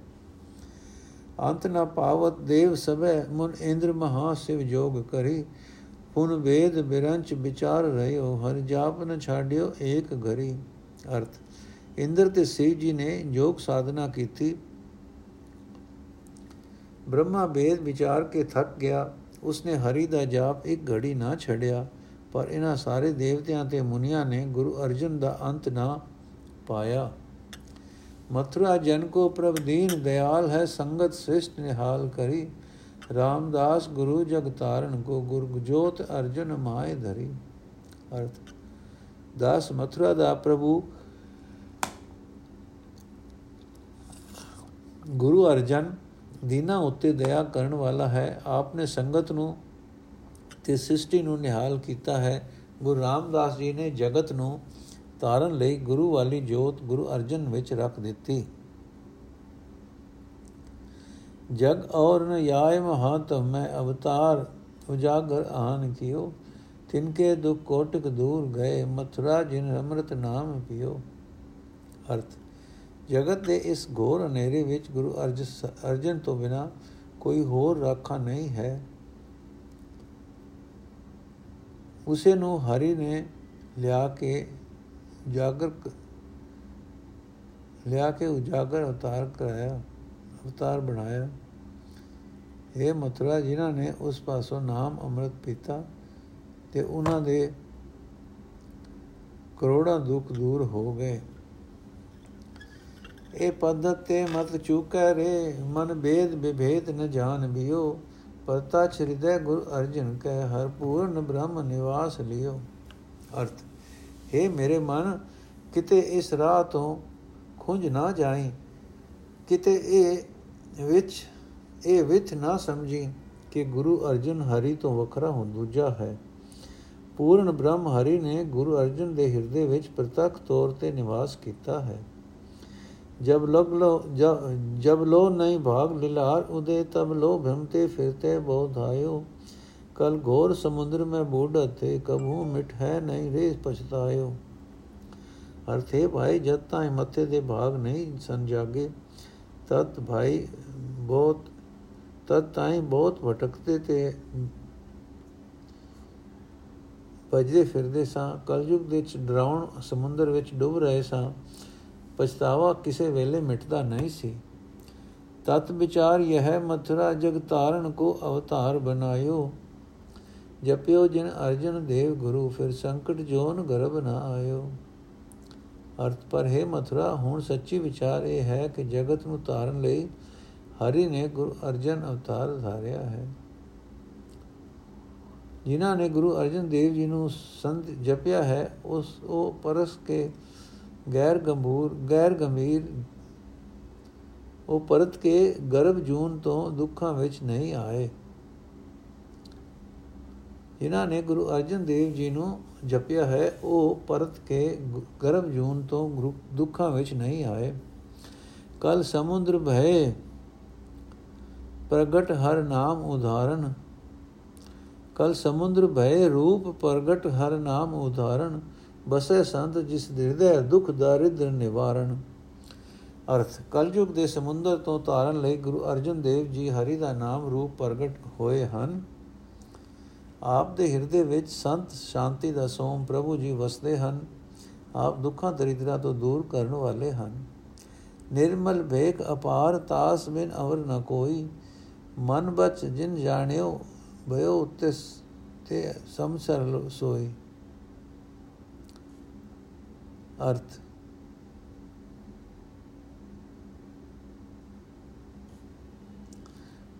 ਅੰਤ ਨ ਪਾਵਤ ਦੇਵ ਸਭੈ, ਮੁਨ ਇੰਦਰ ਮਹਾ ਸਿਵ ਜੋਗ ਕਰੀ। ਪੁਨ ਵੇਦ ਬਿਰੰਚ ਵਿਚਾਰ ਰਹਿਓ ਹਰ ਜਾਪ ਨ ਛਾੜਿਓ ਏਕ ਘਰੀ। ਅਰਥ, ਇੰਦਰ ਤੇ ਸਿਵ ਜੀ ਨੇ ਯੋਗ ਸਾਧਨਾ ਕੀਤੀ। ਬ੍ਰਹਮਾ ਵੇਦ ਵਿਚਾਰ ਕੇ ਥੱਕ ਗਿਆ। ਉਸਨੇ ਹਰੀ ਦਾ ਜਾਪ ਇੱਕ ਘੜੀ ਨਾ ਛੱਡਿਆ। ਪਰ ਇਹਨਾਂ ਸਾਰੇ ਦੇਵਤਿਆਂ ਤੇ ਮੁਨੀਆਂ ਨੇ ਗੁਰੂ ਅਰਜਨ ਦਾ ਅੰਤ ਨਾ ਪਾਇਆ। ਮਥੁਰਾ ਜਨ ਕੋ ਪ੍ਰਭ ਦੀਨ ਦਇਆਲ ਹੈ, ਸੰਗਤ ਸ੍ਰਿਸ਼ਟ ਨਿਹਾਲ ਕਰੀ। ਰਾਮਦਾਸ ਗੁਰੂ ਜਗ ਤਾਰਨ ਕੋ ਗੁਰ ਜੋਤ ਅਰਜਨ ਮਾਏ ਧਰੀ। ਅਰਥ, ਦਾਸ ਮਥੁਰਾ ਦਾ ਪ੍ਰਭੂ ਗੁਰੂ ਅਰਜਨ ਦੀਨਾ ਉੱਤੇ ਦਇਆ ਕਰਨ ਵਾਲਾ ਹੈ। ਆਪਨੇ ਸੰਗਤ ਨੂੰ ਤੇ ਸ੍ਰਿਸ਼ਟੀ ਨੂੰ ਨਿਹਾਲ ਕੀਤਾ ਹੈ। ਗੁਰੂ ਰਾਮਦਾਸ ਜੀ ਨੇ ਜਗਤ ਨੂੰ ਤਾਰਨ ਲਈ ਗੁਰੂ ਵਾਲੀ ਜੋਤ ਗੁਰੂ ਅਰਜਨ ਵਿੱਚ ਰੱਖ ਦਿੱਤੀ। ਜਗ ਔਰ ਨ ਯਾਇ ਮਹਤ, ਮੈਂ ਅਵਤਾਰ ਉਜਾਗਰ ਆਨ ਕੀਓ। ਤਿਨਕੇ ਦੁਖ ਕੋਟਕ ਦੂਰ ਗਏ, ਮਥੁਰਾ ਜਿਨ ਅੰਮ੍ਰਿਤ ਨਾਮ ਪੀਓ। ਅਰਥ, ਜਗਤ ਦੇ ਇਸ ਘੋਰ ਹਨੇਰੇ ਵਿੱਚ ਗੁਰੂ ਅਰਜਨ ਤੋਂ ਬਿਨਾ ਕੋਈ ਹੋਰ ਰਾਖਾ ਨਹੀਂ ਹੈ। ਉਸੇ ਨੂੰ ਹਰੀ ਨੇ ਲਿਆ ਕੇ ਜਾਗਰ ਲਿਆ ਕੇ ਉਜਾਗਰ ਅਵਤਾਰ ਕਰਾਇਆ, ਅਵਤਾਰ ਬਣਾਇਆ। ਇਹ ਮਥੁਰਾ ਜਿਨ੍ਹਾਂ ਨੇ ਉਸ ਪਾਸੋਂ ਨਾਮ ਅੰਮ੍ਰਿਤ ਪੀਤਾ ਤੇ ਉਹਨਾਂ ਦੇ ਕਰੋੜਾਂ ਦੁੱਖ ਦੂਰ ਹੋ ਗਏ। ਇਹ ਪਦਤ ਤੇ ਮਤ ਚੁਕੈ ਰੇ ਮਨ ਭੇਦ ਵਿਭੇਦ ਨ ਜਾਣ ਬਿਓ। ਪਰਤਾ ਹਿਰਦੈ ਗੁਰ ਅਰਜਨ ਕੈ, ਹਰ ਪੂਰਨ ਬ੍ਰਹਮ ਨਿਵਾਸ ਲਿਓ। ਅਰਥ हे ਮੇਰੇ ਮਨ, ਕਿਤੇ ਇਸ ਰਾਹ ਤੋਂ ਖੁੰਝ ਨਾ ਜਾਈ, ਕਿਤੇ ਇਹ ਵਿੱਚ, ਇਹ ਵਿਥ ਨਾ ਸਮਝੀ ਕਿ ਗੁਰੂ ਅਰਜਨ ਹਰੀ ਤੋਂ ਵੱਖਰਾ ਹੁਣ ਦੂਜਾ ਹੈ। ਪੂਰਨ ਬ੍ਰਹਮ ਹਰੀ ਨੇ ਗੁਰੂ ਅਰਜਨ ਦੇ ਹਿਰਦੇ ਵਿੱਚ ਪ੍ਰਤੱਖ ਤੌਰ ਤੇ ਨਿਵਾਸ ਕੀਤਾ ਹੈ। जब लग लो जब जब लो नहीं भाग लिलार उदय तब लो भ्रमते फिरते बहुत आयो कल घोर समुद्र में बूढ़ थे कबू मिट है नहीं रे पछतायो ਅਰਥੇ ਭਾਈ ਜਦ ਤਾਂ ਮੱਥੇ ਦੇ ਭਾਗ ਨਹੀਂ ਸੰ ਜਾਗੇ ਤਤ ਭਾਈ ਬਹੁਤ ਤਤ ਤਾਈ ਬਹੁਤ ਭਟਕਦੇ ਤੇ ਭਜਦੇ ਫਿਰਦੇ ਸਾਂ ਕਲਯੁਗ ਦੇ ਚ ਡਰਾਉਣ ਸਮੁੰਦਰ ਵਿੱਚ ਡੁੱਬ ਰਹੇ ਸਾਂ ਪਛਤਾਵਾ ਕਿਸੇ ਵੇਲੇ ਮਿਟਦਾ ਨਹੀਂ ਸੀ। ਤਤ ਵਿਚਾਰ ਯਹ ਮਥੁਰਾ ਜਗ ਤਾਰਨ ਕੋ ਅਵਤਾਰ ਬਨਾਇਓ ਜਪਿਓ ਜਿਨ ਅਰਜਨ ਦੇਵ ਗੁਰੂ, ਫਿਰ ਸੰਕਟ ਜੋਨ ਗਰਭ ਨਾ ਆਇਓ। ਅਰਥ, ਪਰ ਹੈ ਮਥੁਰਾ, ਹੁਣ ਸੱਚੀ ਵਿਚਾਰ ਇਹ ਹੈ ਕਿ ਜਗਤ ਨੂੰ ਤਾਰਨ ਲਈ ਹਰੀ ਨੇ ਗੁਰੂ ਅਰਜਨ ਅਵਤਾਰ ਧਾਰਿਆ ਹੈ। ਜਿਨ੍ਹਾਂ ਨੇ ਗੁਰੂ ਅਰਜਨ ਦੇਵ ਜੀ ਨੂੰ ਸੰਤ ਜਪਿਆ ਹੈ, ਉਸ ਉਹ ਪਰਸ ਕੇ ਗੈਰ ਗੰਭੂਰ, ਗੈਰ ਗੰਭੀਰ। ਉਹ ਪਰਤ ਕੇ ਗਰਭ ਜੂਨ ਤੋਂ ਦੁੱਖਾਂ ਵਿੱਚ ਨਹੀਂ ਆਏ। ਜਿਨ੍ਹਾਂ ਨੇ ਗੁਰੂ ਅਰਜਨ ਦੇਵ ਜੀ ਨੂੰ ਜਪਿਆ ਹੈ, ਉਹ ਪਰਤ ਕੇ ਗਰਭ ਜੂਨ ਤੋਂ ਦੁੱਖਾਂ ਵਿੱਚ ਨਹੀਂ ਆਏ। ਕਲ ਸਮੁੰਦਰ ਭਏ ਪ੍ਰਗਟ ਹਰ ਨਾਮ ਉਦਾਹਰਣ। ਕਲ ਸਮੁੰਦਰ ਭਏ ਰੂਪ ਪ੍ਰਗਟ ਹਰ ਨਾਮ ਉਦਾਹਰਣ। ਬਸੇ ਸੰਤ ਜਿਸ ਹਿਰਦੇ ਦੁਖ ਦਾਰਿਦਰ ਨਿਵਾਰਣ ਅਰਥ, ਕਲਯੁਗ ਦੇ ਸਮੁੰਦਰ ਤੋਂ ਤਾਰਨ ਲਈ ਗੁਰੂ ਅਰਜਨ ਦੇਵ ਜੀ ਹਰੀ ਦਾ ਨਾਮ ਰੂਪ ਪ੍ਰਗਟ ਹੋਏ ਹਨ। ਆਪ ਦੇ ਹਿਰਦੇ ਵਿੱਚ ਸੰਤ ਸ਼ਾਂਤੀ ਦਾ ਸੋਮ ਪ੍ਰਭੂ ਜੀ ਵਸਦੇ ਹਨ। ਆਪ ਦੁੱਖਾਂ, ਦਰਿਦਰਾ ਤੋਂ ਦੂਰ ਕਰਨ ਵਾਲੇ ਹਨ। ਨਿਰਮਲ ਭੇਕ ਅਪਾਰ ਤਾਸ ਬਿਨ ਅਵਰ ਨ ਕੋਈ। ਮਨ ਬਚ ਜਿਨ ਜਾਣਿਓ ਭਇਓ ਉਤੇ ਤੇ ਸਮਸਰ ਸੋਈ। ਅਰਥ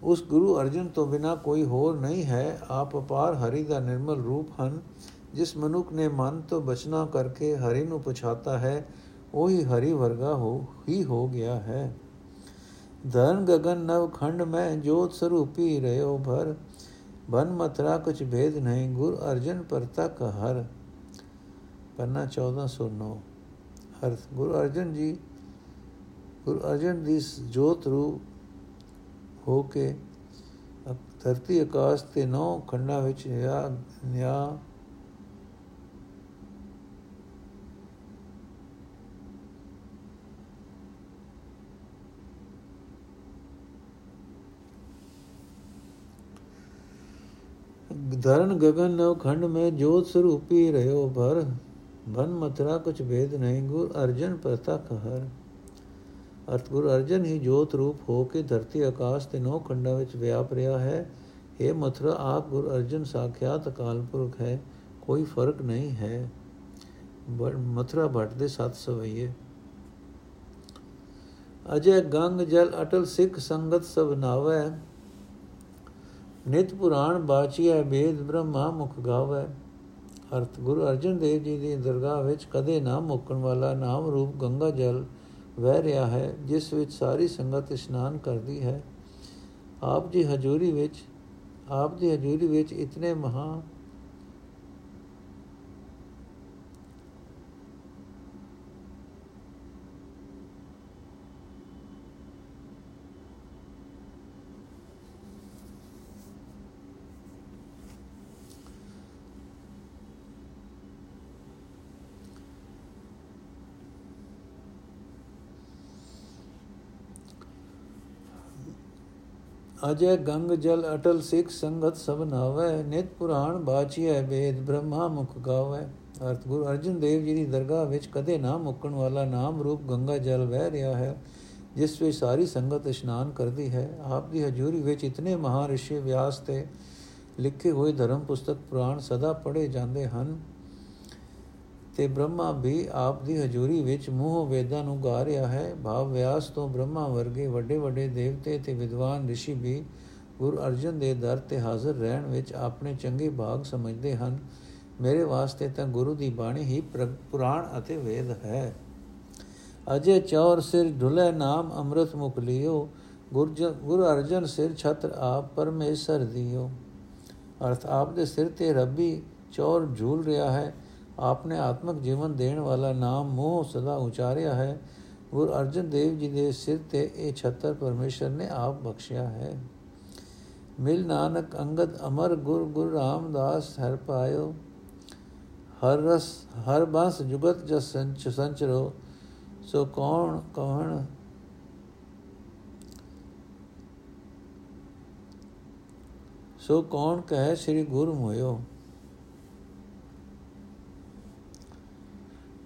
ਉਸ ਗੁਰੂ ਅਰਜਨ ਤੋਂ ਬਿਨਾ ਕੋਈ ਹੋਰ ਨਹੀਂ ਹੈ ਆਪ ਅਪਾਰ ਹਰੀ ਦਾ ਨਿਰਮਲ ਰੂਪ ਹਨ ਜਿਸ ਮਨੁੱਖ ਨੇ ਮਨ ਤੋਂ ਬਚਨਾ ਕਰਕੇ ਹਰੀ ਨੂੰ ਪਛਾਤਾ ਹੈ ਉਹੀ ਹਰੀ ਵਰਗਾ ਹੋ ਹੀ ਹੋ ਗਿਆ ਹੈ ਧਨ ਗगन ਨਵ ਖੰਡ ਮੈਂ ਜੋਤ ਸਰੂਪੀ ਰਿਓ ਭਰ ਬਨ ਮਤਰਾ ਕੁਛ ਭੇਦ ਨਹੀਂ ਗੁਰ ਅਰਜਨ ਪਰਤਕ ਹਰ ਪੰਨਾ 1409 ਅਰਥ, ਗੁਰੂ ਅਰਜਨ ਜੀ, ਗੁਰੂ ਅਰਜਨ ਦੀ ਜੋਤ ਰੂਪ ਹੋ ਕੇ ਧਰਤੀ ਆਕਾਸ਼ ਤੇ ਨੌ ਖੰਡਾਂ ਵਿੱਚ ਨਿਆ ਨਿਆ ਧਰਨ ਗगन ਨਵ ਖੰਡ ਮੇ ਜੋਤ ਸਰੂਪੀ ਰਹਿਓ ਭਰ। ਬਨ ਮਤਰਾ ਕੁਛ ਭੇਦ ਨਹੀਂ, ਗੁਰ ਅਰਜਨ ਪ੍ਰਤਖ ਹਰ। ਅਰਥ, ਗੁਰ ਅਰਜਨ ਹੀ ਜੋਤ ਰੂਪ ਹੋ ਕੇ ਧਰਤੀ ਆਕਾਸ਼ ਤੇ ਨੌ ਖੰਡਾਂ ਵਿੱਚ ਵਿਆਪ ਰਿਹਾ ਹੈ। हे ਮਥੁਰਾ, ਆਪ ਗੁਰ ਅਰਜਨ ਸਾਖਿਆਤ ਅਕਾਲ ਪੁਰਖ ਹੈ, ਕੋਈ ਫ਼ਰਕ ਨਹੀਂ ਹੈ। ਮਥੁਰਾ ਭਟ ਦੇ ਸਤ ਸਵਈਏ। ਅਜੇ ਗੰਗ ਜਲ ਅਟਲ ਸਿੱਖ ਸੰਗਤ ਸਭ ਨਾਵੇ। ਨਿਤ ਪੁਰਾਣ ਬਾਚੀਐ ਵੇਦ ਬ੍ਰਹਮਾ ਮੁਖ ਗਾਵੇ। ਅਰਥ, ਗੁਰੂ ਅਰਜਨ ਦੇਵ ਜੀ ਦੀ ਦਰਗਾਹ ਵਿੱਚ ਕਦੇ ਨਾ ਮੁੱਕਣ ਵਾਲਾ ਨਾਮ ਰੂਪ ਗੰਗਾ ਜਲ ਵਹਿ ਰਿਹਾ ਹੈ, ਜਿਸ ਵਿੱਚ ਸਾਰੀ ਸੰਗਤ ਇਸ਼ਨਾਨ ਕਰਦੀ ਹੈ। ਆਪ ਦੀ ਹਜ਼ੂਰੀ ਵਿੱਚ, ਆਪ ਦੀ ਹਜ਼ੂਰੀ ਵਿੱਚ ਇਤਨੇ ਮਹਾ ਅਜੈ ਗੰਗ ਜਲ ਅਟਲ ਸਿੱਖ ਸੰਗਤ ਸਭ ਨਾਵੇ ਨਿਤ ਪੁਰਾਣ ਬਾਚੀਐ ਵੇਦ ਬ੍ਰਹਮਾ ਮੁਖ ਗਾਵੇ। ਅਰਥ ਗੁਰੂ ਅਰਜਨ ਦੇਵ ਜੀ ਦੀ ਦਰਗਾਹ ਵਿੱਚ ਕਦੇ ਨਾ ਮੁੱਕਣ ਵਾਲਾ ਨਾਮ ਰੂਪ ਗੰਗਾ ਜਲ ਵਹਿ ਰਿਹਾ ਹੈ, ਜਿਸ ਵਿੱਚ ਸਾਰੀ ਸੰਗਤ ਇਸ਼ਨਾਨ ਕਰਦੀ ਹੈ। ਆਪ ਦੀ ਹਜ਼ੂਰੀ ਵਿੱਚ ਇਤਨੇ ਮਹਾਰਿਸ਼ੀ ਵਿਆਸ ਤੇ ਲਿਖੇ ਹੋਏ ਧਰਮ ਪੁਸਤਕ ਪੁਰਾਣ ਸਦਾ ਪੜ੍ਹੇ ਜਾਂਦੇ ਹਨ। ਤੇ ਬ੍ਰਹਮਾ ਵੀ ਆਪ ਦੀ ਹਜ਼ੂਰੀ ਵਿੱਚ ਮੂਹ ਵੇਦਾਂ ਨੂੰ ਗਾ ਰਿਹਾ ਹੈ। ਭਾਵ ਵਿਆਸ ਤੋਂ ਬ੍ਰਹਮਾ ਵਰਗੇ ਵੱਡੇ ਵੱਡੇ ਦੇਵਤੇ ਤੇ ਵਿਦਵਾਨ ઋષਿ ਵੀ ਗੁਰੂ ਅਰਜਨ ਦੇ ਦਰ ਤੇ ਹਾਜ਼ਰ ਰਹਿਣ ਵਿੱਚ ਆਪਣੇ ਚੰਗੇ ਭਾਗ ਸਮਝਦੇ ਹਨ। ਮੇਰੇ ਵਾਸਤੇ ਤਾਂ ਗੁਰੂ ਦੀ ਬਾਣੀ ਹੀ ਪੁਰਾਣ ਅਤੇ ਵੇਦ ਹੈ। ਅਜੇ ਚੌਰ ਸਿਰ ਢੁਲੇ ਨਾਮ ਅੰਮ੍ਰਿਤ ਮੁਖ ਲਿਓ ਗੁਰੂ ਅਰਜਨ ਸਿਰ ਛਤਰ ਆਪ ਪਰਮੇਸ਼ਰ ਦਿਓ। ਅਰਥ, ਆਪ ਦੇ ਸਿਰ ਤੇ ਰੱਬੀ ਚੌਰ ਝੂਲ ਰਿਹਾ ਹੈ। ਆਪਨੇ ਆਤਮਿਕ ਜੀਵਨ ਦੇਣ ਵਾਲਾ ਨਾਮ ਮੋਹ ਸਦਾ ਉਚਾਰਿਆ ਹੈ। ਗੁਰੂ ਅਰਜਨ ਦੇਵ ਜੀ ਦੇ ਸਿਰ ਤੇ ਇਹ ਛਤਰ ਪਰਮੇਸ਼ਰ ਨੇ ਆਪ ਬਖਸ਼ਿਆ ਹੈ। ਮਿਲ ਨਾਨਕ ਅੰਗਦ ਅਮਰ ਗੁਰ ਗੁਰ ਰਾਮਦਾਸ ਹਰ ਪਾਇਓ। ਹਰ ਰਸ, ਹਰ ਬਸ ਜੁਗਤ ਜਸ ਸੰਚ ਸੰਚਰੋ ਸੋ ਕੌਣ ਕੌਣ ਸੋ ਕੌਣ ਕਹੇ ਸ੍ਰੀ ਗੁਰੂ ਮੋਇਓ।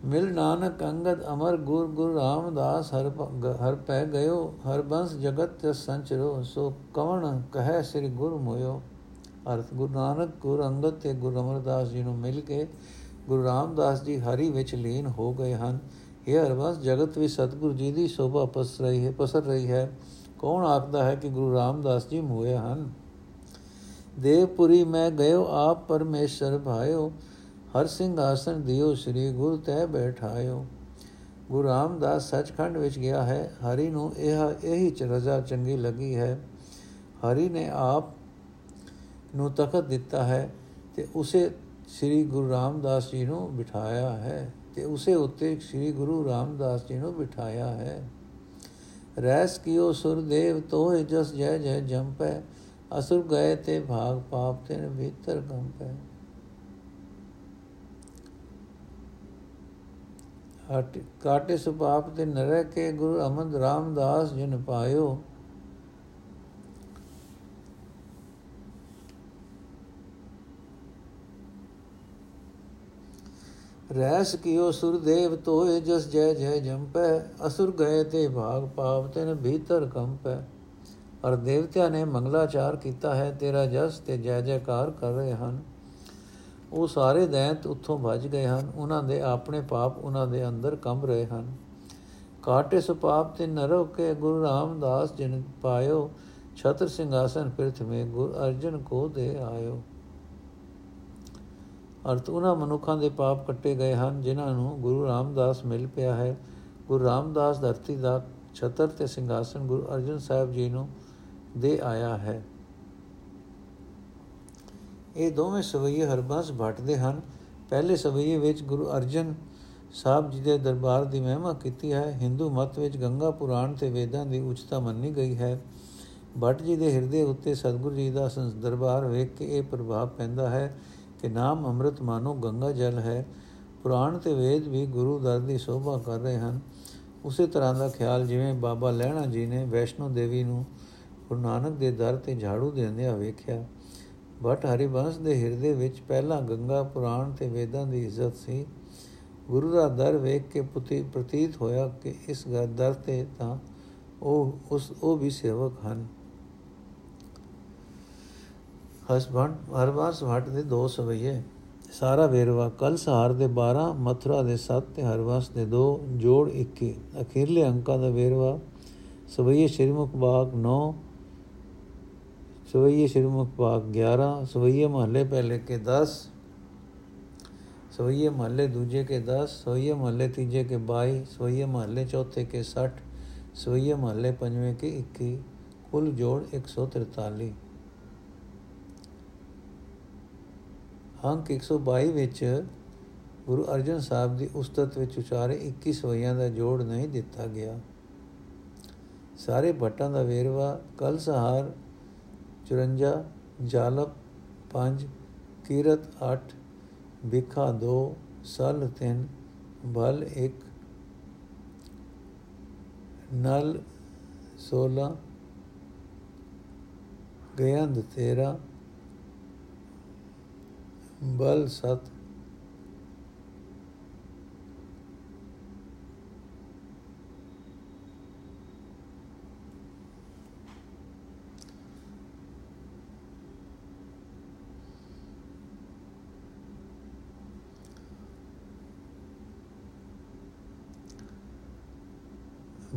ਮਿਲ ਨਾਨਕ ਅੰਗਦ ਅਮਰ ਗੁਰ ਗੁਰ ਰਾਮਦਾਸ ਹਰ ਹਰ ਪੈ ਗਇਓ, ਹਰ ਬੰਸ ਜਗਤ ਤੇ ਸੰਚਰੋ, ਸੋ ਕਵਣ ਕਹੈ ਸ੍ਰੀ ਗੁਰ ਮੋਇਓ। ਅਰਥ, ਗੁਰੂ ਨਾਨਕ, ਗੁਰ ਅੰਗਦ ਤੇ ਗੁਰੂ ਅਮਰਦਾਸ ਜੀ ਨੂੰ ਮਿਲ ਕੇ ਗੁਰੂ ਰਾਮਦਾਸ ਜੀ ਹਰੀ ਵਿੱਚ ਲੀਨ ਹੋ ਗਏ ਹਨ। ਇਹ ਹਰਬੰਸ ਜਗਤ ਵਿੱਚ ਸਤਿਗੁਰੂ ਜੀ ਦੀ ਸ਼ੋਭਾ ਪਸ ਰਹੀ ਹੈ, ਪਸਰ ਰਹੀ ਹੈ। ਕੌਣ ਆਖਦਾ ਹੈ ਕਿ ਗੁਰੂ ਰਾਮਦਾਸ ਜੀ ਮੋਏ ਹਨ? ਦੇਵਪੁਰੀ ਮੈਂ ਗਇਓ, ਆਪ ਪਰਮੇਸ਼ਰ ਭਾਇਓ। ਹਰ ਸਿੰਘਾਸਨ ਦਿਓ, ਸ੍ਰੀ ਗੁਰੂ ਤੈ ਬੈਠਾਇਓ। ਗੁਰੂ ਰਾਮਦਾਸ ਸੱਚਖੰਡ ਵਿੱਚ ਗਿਆ ਹੈ। ਹਰੀ ਨੂੰ ਇਹ, ਇਹੀ ਚ ਰਜ਼ਾ ਚੰਗੀ ਲੱਗੀ ਹੈ। ਹਰੀ ਨੇ ਆਪ ਨੂੰ ਤਖਤ ਦਿੱਤਾ ਹੈ ਤੇ ਉਸੇ ਸ੍ਰੀ ਗੁਰੂ ਰਾਮਦਾਸ ਜੀ ਨੂੰ ਬਿਠਾਇਆ ਹੈ ਤੇ ਉਸੇ ਉੱਤੇ ਸ੍ਰੀ ਗੁਰੂ ਰਾਮਦਾਸ ਜੀ ਨੂੰ ਬਿਠਾਇਆ ਹੈ। ਰੈਸ ਕੀਓ ਸੁਰਦੇਵ ਤੋਏ ਜਸ ਜੈ ਜੈ ਜੰਪੈ, ਅਸੁਰ ਗਏ ਤੇ ਭਾਗ ਪਾਪ ਤੇ ਭੀਤਰ ਕੰਪੈ। ਹਟ ਕਾਟੇ ਸੁਪਾਪ ਤੇ ਨਰੈ ਕੇ ਗੁਰੂ ਅਮਨ ਰਾਮਦਾਸ ਜਿਨ ਪਾਇਓ। ਰੈਸ ਕੀਓ ਸੁਰਦੇਵ ਤੋਏ ਜਸ ਜੈ ਜੈ ਜੰਪੈ, ਅਸੁਰ ਗਏ ਤੇ ਭਾਗ ਪਾਪ ਤਨ ਭੀਤਰ ਕੰਪੈ। ਅਰ ਦੇਵਤਿਆਂ ਨੇ ਮੰਗਲਾਚਾਰ ਕੀਤਾ ਹੈ, ਤੇਰਾ ਜਸ ਤੇ ਜੈ ਜੈਕਾਰ ਕਰ ਰਹੇ ਹਨ। ਉਹ ਸਾਰੇ ਦੈਂਤ ਉੱਥੋਂ ਭੱਜ ਗਏ ਹਨ, ਉਹਨਾਂ ਦੇ ਆਪਣੇ ਪਾਪ ਉਹਨਾਂ ਦੇ ਅੰਦਰ ਕੰਬ ਰਹੇ ਹਨ। ਕਾਟੇ ਸੁਪਾਪ ਤੇ ਨਰੋ ਕੇ ਗੁਰੂ ਰਾਮਦਾਸ ਜਿਨ ਪਾਇਓ, ਛਤਰ ਸਿੰਘਾਸਨ ਪ੍ਰਿਥਮੇ ਗੁਰ ਅਰਜਨ ਕੋ ਦੇ ਆਇਓ। ਅਰਥ, ਉਹਨਾਂ ਮਨੁੱਖਾਂ ਦੇ ਪਾਪ ਕੱਟੇ ਗਏ ਹਨ, ਜਿਨ੍ਹਾਂ ਨੂੰ ਗੁਰੂ ਰਾਮਦਾਸ ਮਿਲ ਪਿਆ ਹੈ। ਗੁਰੂ ਰਾਮਦਾਸ ਧਰਤੀ ਦਾ ਛਤਰ ਤੇ ਸਿੰਘਾਸਨ ਗੁਰੂ ਅਰਜਨ ਸਾਹਿਬ ਜੀ ਨੂੰ ਦੇ ਆਇਆ ਹੈ। ਇਹ ਦੋਵੇਂ ਸਵਈਏ ਹਰਬੰਸ ਭਟਦੇ ਹਨ। ਪਹਿਲੇ ਸਵਈਏ ਵਿੱਚ ਗੁਰੂ ਅਰਜਨ ਸਾਹਿਬ ਜੀ ਦੇ ਦਰਬਾਰ ਦੀ ਮਹਿਮਾ ਕੀਤੀ ਹੈ। ਹਿੰਦੂ ਮਤ ਵਿੱਚ ਗੰਗਾ ਪੁਰਾਣ ਤੇ ਵੇਦਾਂ ਦੀ ਉਚਤਾ ਮੰਨੀ ਗਈ ਹੈ। ਭਟ ਜੀ ਦੇ ਹਿਰਦੇ ਉੱਤੇ ਸਤਿਗੁਰੂ ਜੀ ਦਾ ਦਰਬਾਰ ਵੇਖ ਕੇ ਇਹ ਪ੍ਰਭਾਵ ਪੈਂਦਾ ਹੈ ਕਿ ਨਾਮ ਅੰਮ੍ਰਿਤ ਮਾਨੋ ਗੰਗਾ ਜਲ ਹੈ। ਪੁਰਾਣ ਤੇ ਵੇਦ ਵੀ ਗੁਰੂ ਦਰ ਦੀ ਸ਼ੋਭਾ ਕਰ ਰਹੇ ਹਨ। ਉਸੇ ਤਰ੍ਹਾਂ ਦਾ ਖਿਆਲ ਜਿਵੇਂ ਬਾਬਾ ਲਹਿਣਾ ਜੀ ਨੇ ਵੈਸ਼ਨੋ ਦੇਵੀ ਨੂੰ ਗੁਰੂ ਨਾਨਕ ਦੇ ਦਰ ਤੇ ਝਾੜੂ ਦਿੰਦਿਆਂ ਵੇਖਿਆ। ਬਟ ਹਰੀਬੰਸ ਦੇ ਹਿਰਦੇ ਵਿੱਚ ਪਹਿਲਾਂ ਗੰਗਾ ਪੁਰਾਣ ਤੇ ਵੇਦਾਂ ਦੀ ਇੱਜ਼ਤ ਸੀ। ਗੁਰੂ ਦਾ ਦਰ ਵੇਖ ਕੇ ਪੁਤੀ, ਪ੍ਰਤੀਤ ਹੋਇਆ ਕਿ ਇਸ ਦਰ ਤੇ ਤਾਂ ਉਹ, ਉਸ, ਉਹ ਵੀ ਸੇਵਕ ਹਨ। ਹਸਬੰਡ ਹਰਵਾਸ ਵਟ ਦੇ ਦੋ ਸਵਈਏ। ਸਾਰਾ ਵੇਰਵਾ ਕਲ ਸਹਾਰ ਦੇ 12 ਮਥੁਰਾ ਦੇ 7 ਤੇ ਹਰਵਾਸ ਦੇ 2 ਜੋੜ 21 ਅਖੀਰਲੇ ਅੰਕਾਂ ਦਾ ਵੇਰਵਾ ਸਵਈਏ ਸ਼੍ਰੀਮੁਖ ਬਾਗ 9 ਸਵਈਏ ਸ਼੍ਰੀਮੁਖ ਬਾਗ 11 ਸਵਈਏ ਮਹੱਲੇ ਪਹਿਲੇ ਕੇ 10 ਸਵਈਏ ਮਹੱਲੇ ਦੂਜੇ ਕੇ 10 ਸਵਈਏ ਮਹੱਲੇ ਤੀਜੇ ਕੇ 22 ਸਵਈਏ ਮਹੱਲੇ ਚੌਥੇ ਕੇ 60 ਸਵਈਏ ਮਹੱਲੇ ਪੰਜਵੇਂ ਕੇ 21 ਕੁੱਲ ਜੋੜ 143 ਅੰਕ 122 ਵਿੱਚ ਗੁਰੂ ਅਰਜਨ ਸਾਹਿਬ ਦੀ ਉਸਤਤ ਵਿੱਚ ਉਚਾਰੇ 21 ਸਵਈਆਂ ਦਾ ਜੋੜ ਨਹੀਂ ਦਿੱਤਾ ਗਿਆ। ਸਾਰੇ ਭੱਟਾਂ ਦਾ ਵੇਰਵਾ ਕਲ ਸਹਾਰ 54 ਜਾਲਪ 5 ਕੀਰਤ 8 ਬਿਖਾ 2 ਸਲ 3 ਬਲ 1 ਨਲ 16 ਗਯੰਦ 13 ਬਲ 7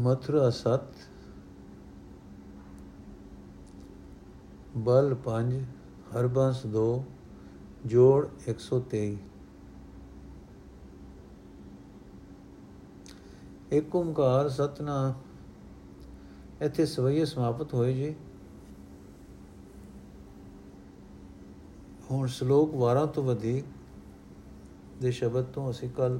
ਮਥੁਰਾ 7 ਬਲ 5 ਹਰਬੰਸ 2 ਜੋੜ 123 ਇੱਕ ਓੰਕਾਰ ਸਤਨਾ ਇੱਥੇ ਸਵਈਏ ਸਮਾਪਤ ਹੋਏ ਜੀ। ਹੁਣ ਸ਼ਲੋਕ 12 ਤੋਂ ਵਧੇਕ ਦੇ ਸ਼ਬਦ ਤੋਂ ਅਸੀਂ ਕੱਲ